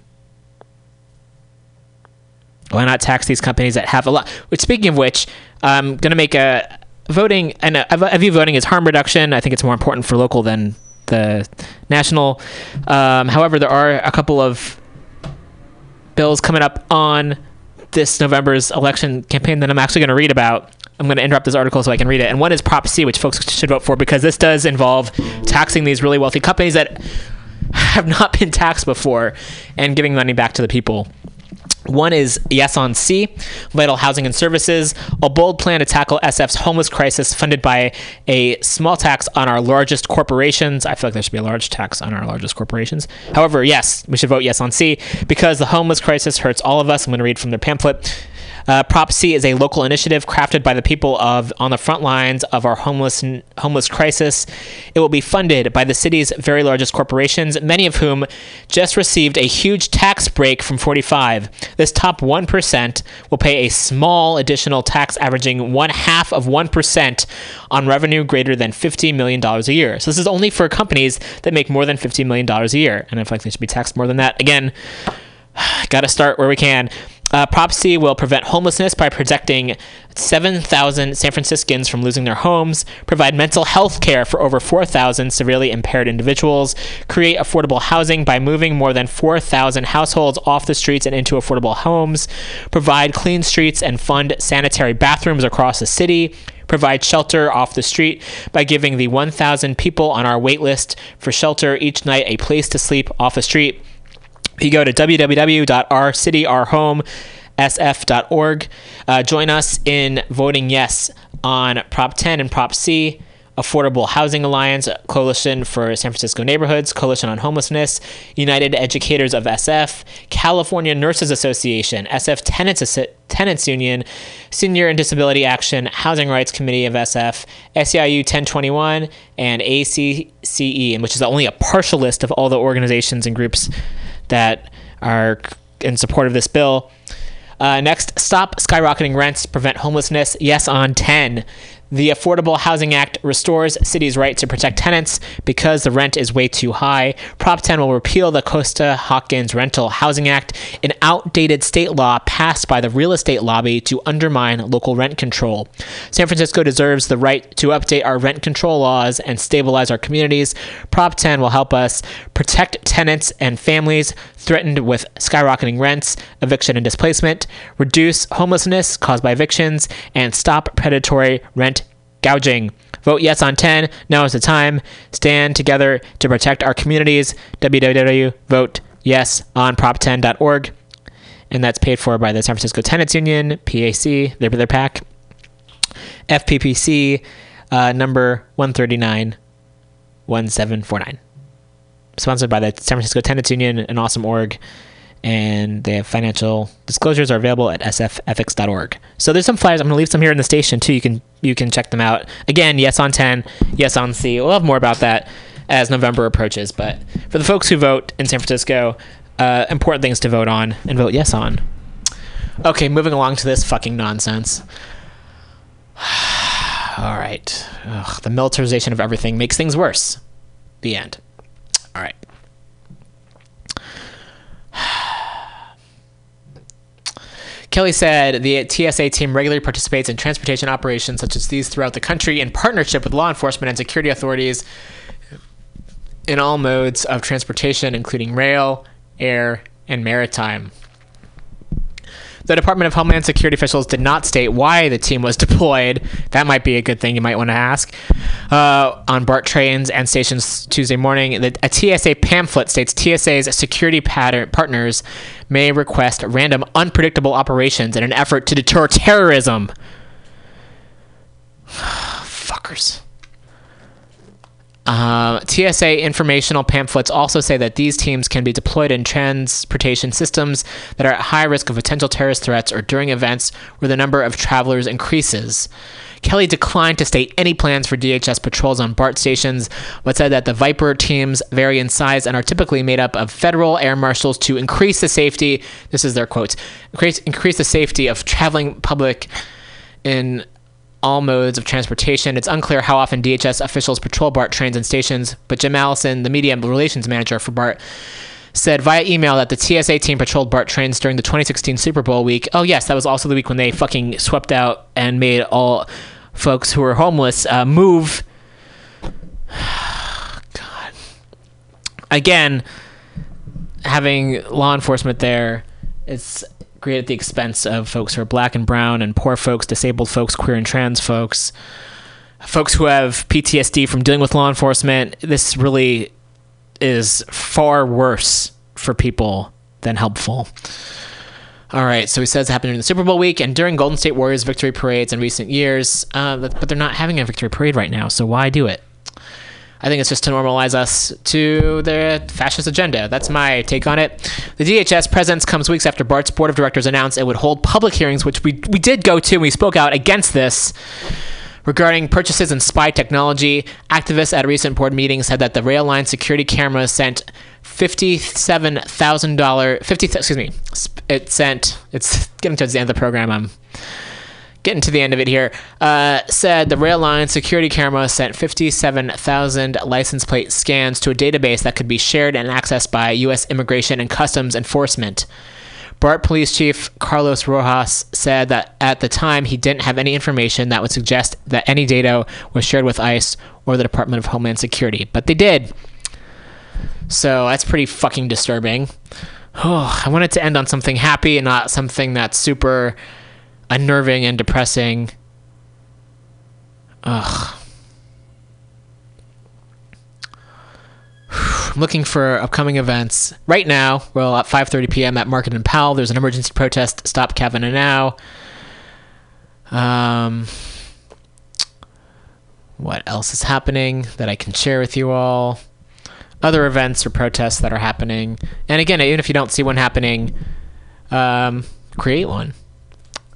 Speaker 4: Why not tax these companies that have a lot? Which, speaking of which, I'm going to make a voting, and a view voting is harm reduction. I think it's more important for local than the national. Um, however, there are a couple of bills coming up on this November's election campaign that I'm actually going to read about. I'm going to interrupt this article so I can read it. And one is Prop C, which folks should vote for because this does involve taxing these really wealthy companies that <laughs> have not been taxed before and giving money back to the people. One is Yes on C, Vital Housing and Services, a bold plan to tackle SF's homeless crisis funded by a small tax on our largest corporations. I feel like there should be a large tax on our largest corporations. However, yes, we should vote yes on C because the homeless crisis hurts all of us. I'm going to read from their pamphlet. Uh, Prop C is a local initiative crafted by the people of on the front lines of our homeless homeless crisis. It will be funded by the city's very largest corporations, many of whom just received a huge tax break from 45. This top 1% will pay a small additional tax averaging one half of 1% on revenue greater than $50 million a year. So this is only for companies that make more than $50 million a year. And I feel like they should be taxed more than that. Again, <sighs> got to start where we can. Uh, Prop C will prevent homelessness by protecting 7,000 San Franciscans from losing their homes, provide mental health care for over 4,000 severely impaired individuals, create affordable housing by moving more than 4,000 households off the streets and into affordable homes, provide clean streets and fund sanitary bathrooms across the city, provide shelter off the street by giving the 1,000 people on our wait list for shelter each night a place to sleep off the street you go to www.ourcityourhomesf.org. Uh, join us in voting yes on Prop 10 and Prop C. Affordable Housing Alliance, Coalition for San Francisco Neighborhoods, Coalition on Homelessness, United Educators of SF, California Nurses Association, SF Tenants, Tenants Union, Senior and Disability Action, Housing Rights Committee of SF, SEIU 1021, and ACCE, which is only a partial list of all the organizations and groups that are in support of this bill. Uh, next, stop skyrocketing rents, prevent homelessness. Yes, on 10. The Affordable Housing Act restores cities' right to protect tenants because the rent is way too high. Prop 10 will repeal the Costa Hawkins Rental Housing Act, an outdated state law passed by the real estate lobby to undermine local rent control. San Francisco deserves the right to update our rent control laws and stabilize our communities. Prop 10 will help us protect tenants and families threatened with skyrocketing rents, eviction and displacement, reduce homelessness caused by evictions, and stop predatory rent gouging. Vote yes on 10. Now is the time. Stand together to protect our communities. www.voteYesOnProp10.org. And that's paid for by the San Francisco Tenants Union, PAC, their, their PAC, FPPC, uh, number 139 1749 sponsored by the San Francisco Tenants Union, an awesome org, and they have financial disclosures are available at sfethics.org. So there's some flyers. I'm going to leave some here in the station too. You can you can check them out. Again, yes on 10, yes on C. We'll have more about that as November approaches. But for the folks who vote in San Francisco, uh, important things to vote on and vote yes on. Okay, moving along to this fucking nonsense. <sighs> All right. Ugh, the militarization of everything makes things worse. The end. All right. Kelly said the TSA team regularly participates in transportation operations such as these throughout the country in partnership with law enforcement and security authorities in all modes of transportation, including rail, air, and maritime. The Department of Homeland Security officials did not state why the team was <laughs> deployed. That might be a good thing you might want to ask. Uh, on BART trains and stations Tuesday morning, the, a TSA pamphlet states TSA's security pattern, partners may request random, unpredictable operations in an effort to deter terrorism. <sighs> Fuckers. Uh, TSA informational pamphlets also say that these teams can be deployed in transportation systems that are at high risk of potential terrorist threats or during events where the number of travelers increases. Kelly declined to state any plans for DHS patrols on BART stations, but said that the Viper teams vary in size and are typically made up of federal air marshals to increase the safety. This is their quote: increase, increase the safety of traveling public in all modes of transportation. It's unclear how often DHS officials patrol BART trains and stations, but Jim Allison, the media and relations manager for BART, said via email that the TSA team patrolled BART trains during the 2016 Super Bowl week. Oh, yes, that was also the week when they fucking swept out and made all folks who were homeless uh, move. <sighs> God. Again, having law enforcement there, it's great at the expense of folks who are black and brown and poor folks, disabled folks, queer and trans folks, folks who have PTSD from dealing with law enforcement. This really is far worse for people than helpful. All right, so he says it happened during the Super Bowl week and during Golden State Warriors victory parades in recent years, uh, but but they're not having a victory parade right now, so why do it? I think it's just to normalize us to the fascist agenda. That's my take on it. The DHS presence comes weeks after BART's board of directors announced it would hold public hearings, which we, we did go to. And we spoke out against this regarding purchases in spy technology. Activists at a recent board meeting said that the rail line security cameras sent fifty-seven thousand dollar fifty. Excuse me. It sent. It's getting towards the end of the program. I'm getting to the end of it here. Uh, said the rail line security camera sent fifty-seven thousand license plate scans to a database that could be shared and accessed by U.S. Immigration and Customs Enforcement. BART Police Chief Carlos Rojas said that at the time he didn't have any information that would suggest that any data was shared with ICE or the Department of Homeland Security, but they did. So that's pretty fucking disturbing. Oh, <sighs> I wanted to end on something happy and not something that's super unnerving and depressing. Ugh. <sighs> I'm looking for upcoming events. Right now, well, at 5:30 p.m. at Market and Powell, there's an emergency protest. Stop Kavanaugh now. Um, what else is happening that I can share with you all? Other events or protests that are happening. And again, even if you don't see one happening, um, create one.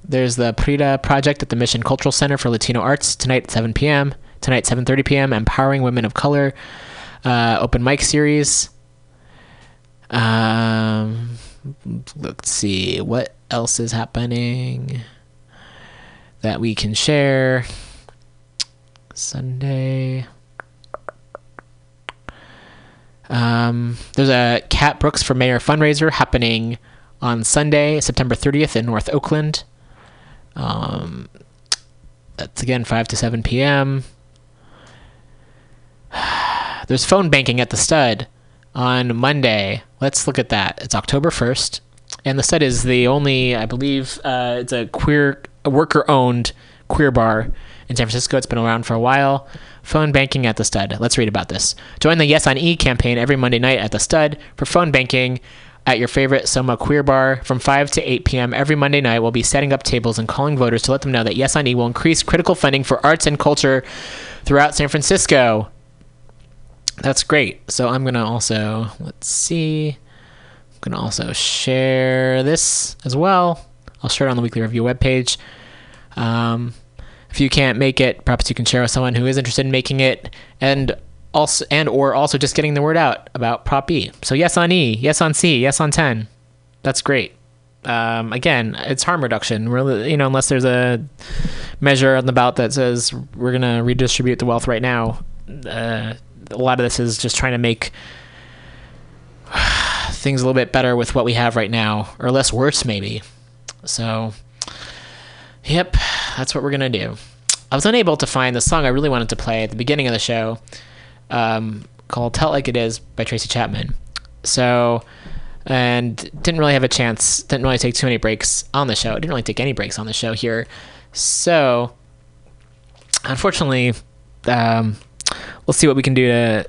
Speaker 4: There's the Prida project at the Mission Cultural Center for Latino Arts tonight at 7 p.m. Tonight, 7:30 p.m. Empowering Women of Color uh, open mic series. Um, let's see what else is happening that we can share. Sunday. Um, there's a Cat Brooks for Mayor fundraiser happening on Sunday, September 30th in North Oakland. Um, that's again 5 to 7 p.m. <sighs> There's phone banking at the stud on Monday. Let's look at that. It's October 1st. And the stud is the only, I believe, uh, it's a queer, worker owned queer bar in San Francisco. It's been around for a while. Phone banking at the stud. Let's read about this. Join the Yes on E campaign every Monday night at the stud for phone banking at your favorite Soma queer bar from 5 to 8 p.m. every Monday night. We'll be setting up tables and calling voters to let them know that Yes on E will increase critical funding for arts and culture throughout San Francisco. That's great. So I'm going to also, let's see, I'm going to also share this as well. I'll share it on the weekly review webpage. Um, if you can't make it, perhaps you can share with someone who is interested in making it and also and or also just getting the word out about Prop E. So yes on E, yes on C, yes on 10. That's great. Um, again, it's harm reduction. Really, you know, unless there's a measure on the ballot that says we're gonna redistribute the wealth right now. Uh, a lot of this is just trying to make <sighs> things a little bit better with what we have right now, or less worse maybe. So, yep, that's what we're gonna do. I was unable to find the song I really wanted to play at the beginning of the show, um, called "Tell Like It Is" by Tracy Chapman. So, and didn't really have a chance. Didn't really take too many breaks on the show. Didn't really take any breaks on the show here. So, unfortunately, um, we'll see what we can do to.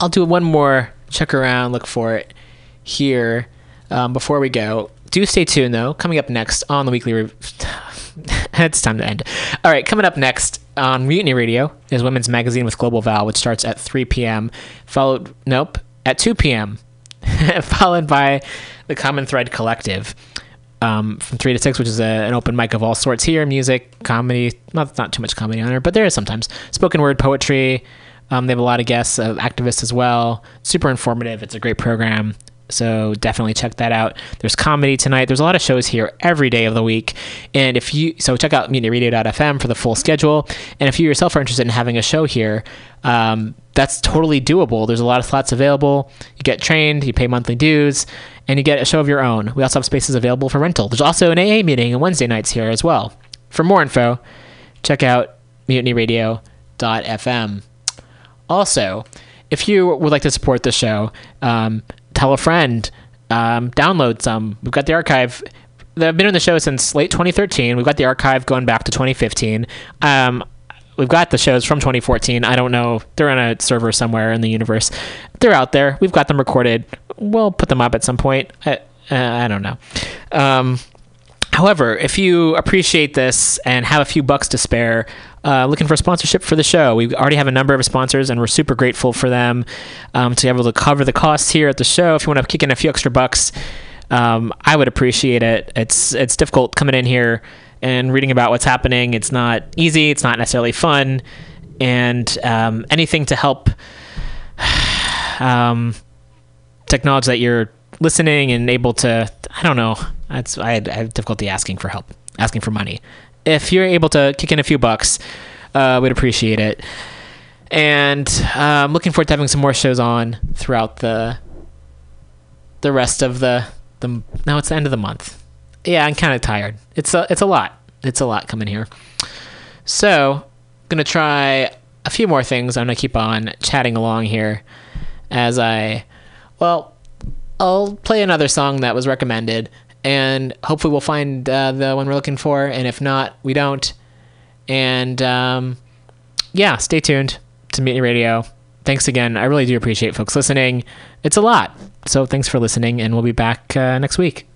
Speaker 4: I'll do one more check around, look for it here um, before we go. Do stay tuned though. Coming up next on the weekly. Rev- <sighs> it's time to end. All right, coming up next on Mutiny Radio is Women's Magazine with Global Val, which starts at 3 p.m. Followed, nope, at 2 p.m. <laughs> followed by the Common Thread Collective um, from 3 to 6, which is a, an open mic of all sorts here music, comedy, not, not too much comedy on there, but there is sometimes spoken word poetry. Um, they have a lot of guests, uh, activists as well. Super informative. It's a great program. So definitely check that out. There's comedy tonight. There's a lot of shows here every day of the week. And if you so check out mutinyradio.fm for the full schedule. And if you yourself are interested in having a show here, um, that's totally doable. There's a lot of slots available. You get trained, you pay monthly dues, and you get a show of your own. We also have spaces available for rental. There's also an AA meeting on Wednesday nights here as well. For more info, check out mutinyradio.fm. Also, if you would like to support the show, um, tell a friend, um, download some. We've got the archive. I've been on the show since late 2013. We've got the archive going back to 2015. Um, we've got the shows from 2014. I don't know. They're on a server somewhere in the universe. They're out there. We've got them recorded. We'll put them up at some point. I, uh, I don't know. Um, However, if you appreciate this and have a few bucks to spare, uh, looking for sponsorship for the show. We already have a number of sponsors, and we're super grateful for them um, to be able to cover the costs here at the show. If you want to kick in a few extra bucks, um, I would appreciate it. It's it's difficult coming in here and reading about what's happening. It's not easy. It's not necessarily fun, and um, anything to help <sighs> um, that you're listening and able to. I don't know. That's I, I have difficulty asking for help, asking for money. If you're able to kick in a few bucks, uh, we'd appreciate it. And uh, I'm looking forward to having some more shows on throughout the the rest of the the. Now it's the end of the month. Yeah, I'm kind of tired. It's a it's a lot. It's a lot coming here. So, gonna try a few more things. I'm gonna keep on chatting along here as I, well, I'll play another song that was recommended, and hopefully we'll find uh, the one we're looking for. And if not, we don't. And um, yeah, stay tuned to Mutiny Radio. Thanks again. I really do appreciate folks listening. It's a lot. So thanks for listening, and we'll be back uh, next week.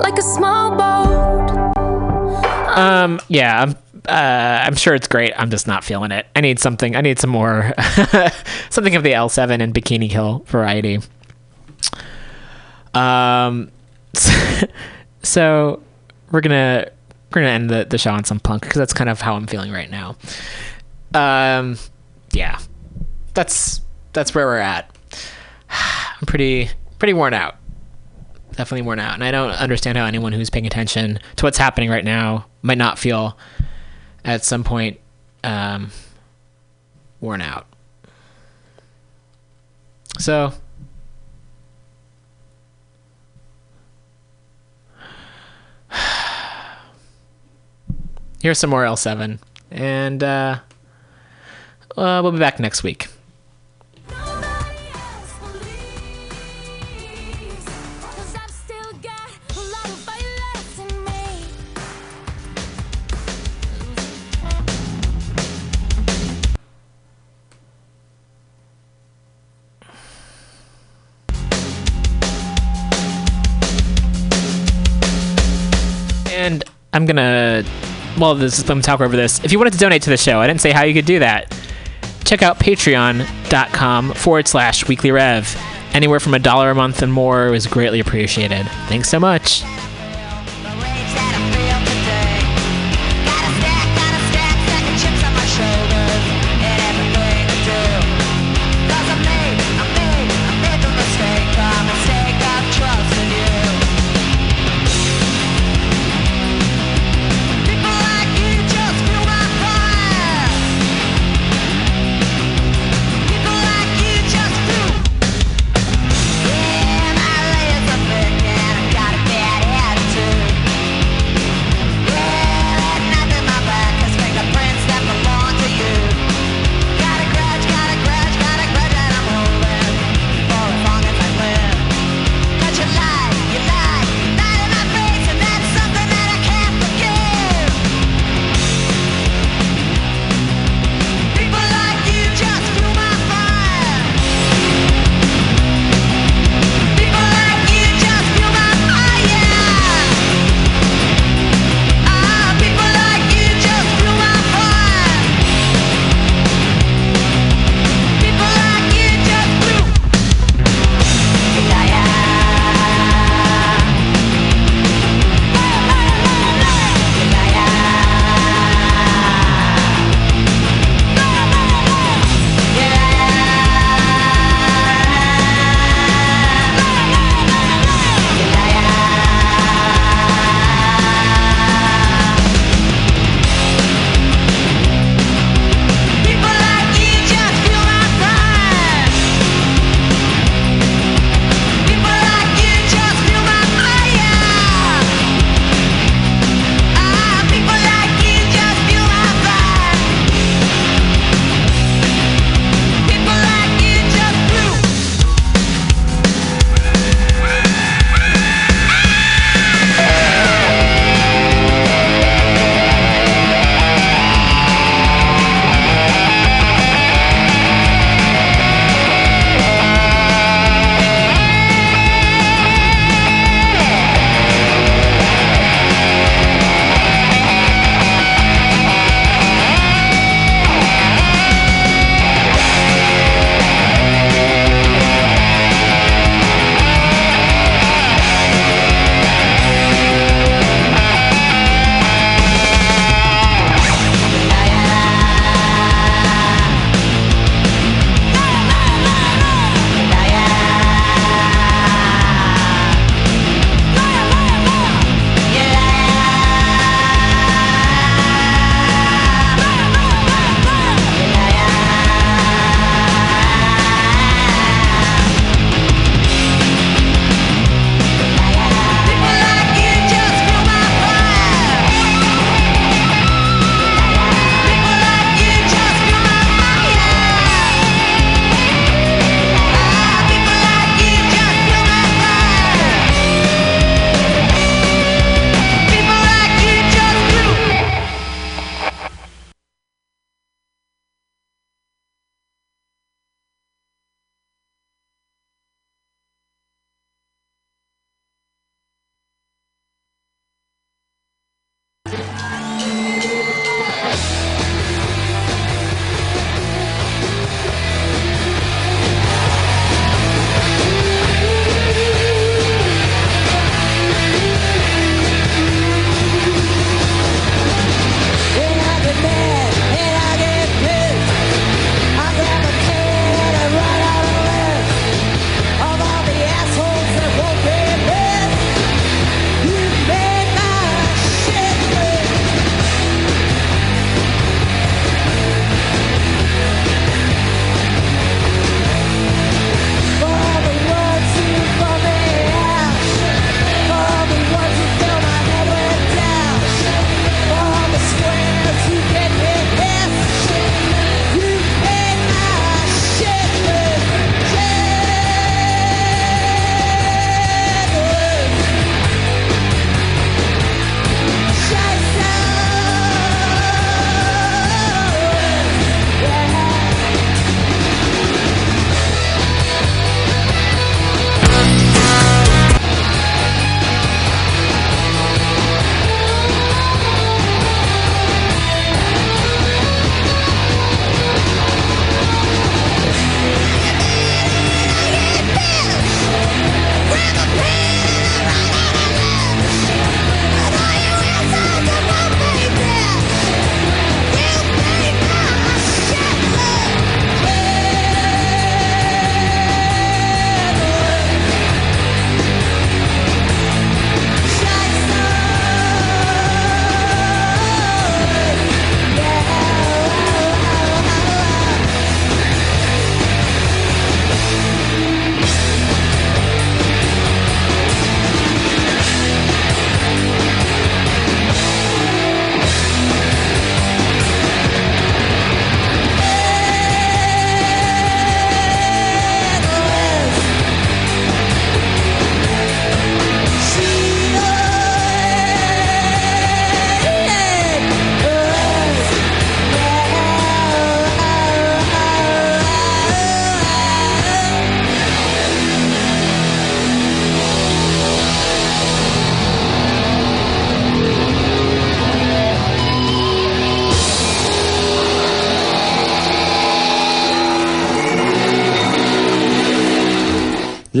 Speaker 2: Like a small boat.
Speaker 4: Um, yeah, I'm, uh, I'm sure it's great. I'm just not feeling it. I need something. I need some more, <laughs> something of the L7 and Bikini Kill variety. Um, <laughs> so we're gonna we're gonna end the, the show on some punk because that's kind of how I'm feeling right now. Um, yeah, that's that's where we're at. <sighs> I'm pretty pretty worn out. Definitely worn out, and I don't understand how anyone who's paying attention to what's happening right now might not feel at some point um, worn out. So <sighs> here's some more L7, and uh, uh, we'll be back next week. I'm gonna, well, this is, I'm talk over this. If you wanted to donate to the show, I didn't say how you could do that. Check out patreon.com forward slash weekly rev. Anywhere from a dollar a month and more is greatly appreciated. Thanks so much.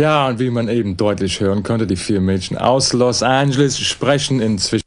Speaker 9: Ja, und wie man eben deutlich hören konnte, die vier Mädchen aus Los Angeles sprechen inzwischen